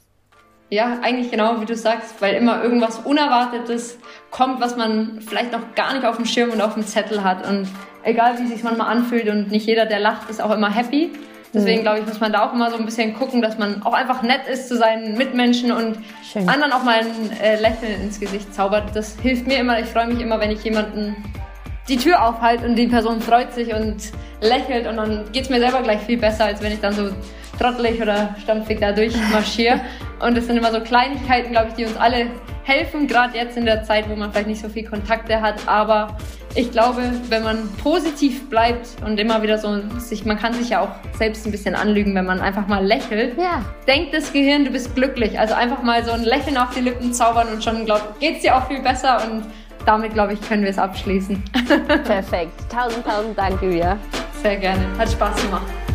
Ja, eigentlich genau wie du sagst, weil immer irgendwas Unerwartetes kommt, was man vielleicht noch gar nicht auf dem Schirm und auf dem Zettel hat. Und egal wie es sich manchmal anfühlt und nicht jeder, der lacht, ist auch immer happy. Deswegen mhm. glaube ich, muss man da auch immer so ein bisschen gucken, dass man auch einfach nett ist zu seinen Mitmenschen und Schön. anderen auch mal ein äh, Lächeln ins Gesicht zaubert. Das hilft mir immer. Ich freue mich immer, wenn ich jemanden die Tür aufhalte und die Person freut sich und lächelt und dann geht es mir selber gleich viel besser, als wenn ich dann so trottelig oder stampfig da durchmarschiere. Und das sind immer so Kleinigkeiten, glaube ich, die uns alle helfen, gerade jetzt in der Zeit, wo man vielleicht nicht so viel Kontakte hat. Aber ich glaube, wenn man positiv bleibt und immer wieder so sich, man kann sich ja auch selbst ein bisschen anlügen, wenn man einfach mal lächelt. Ja. Denkt das Gehirn, du bist glücklich. Also einfach mal so ein Lächeln auf die Lippen zaubern und schon glaubt, geht's dir auch viel besser und damit, glaube ich, können wir es abschließen. Perfekt. Tausend, tausend Dank, Julia. Sehr gerne. Hat Spaß gemacht.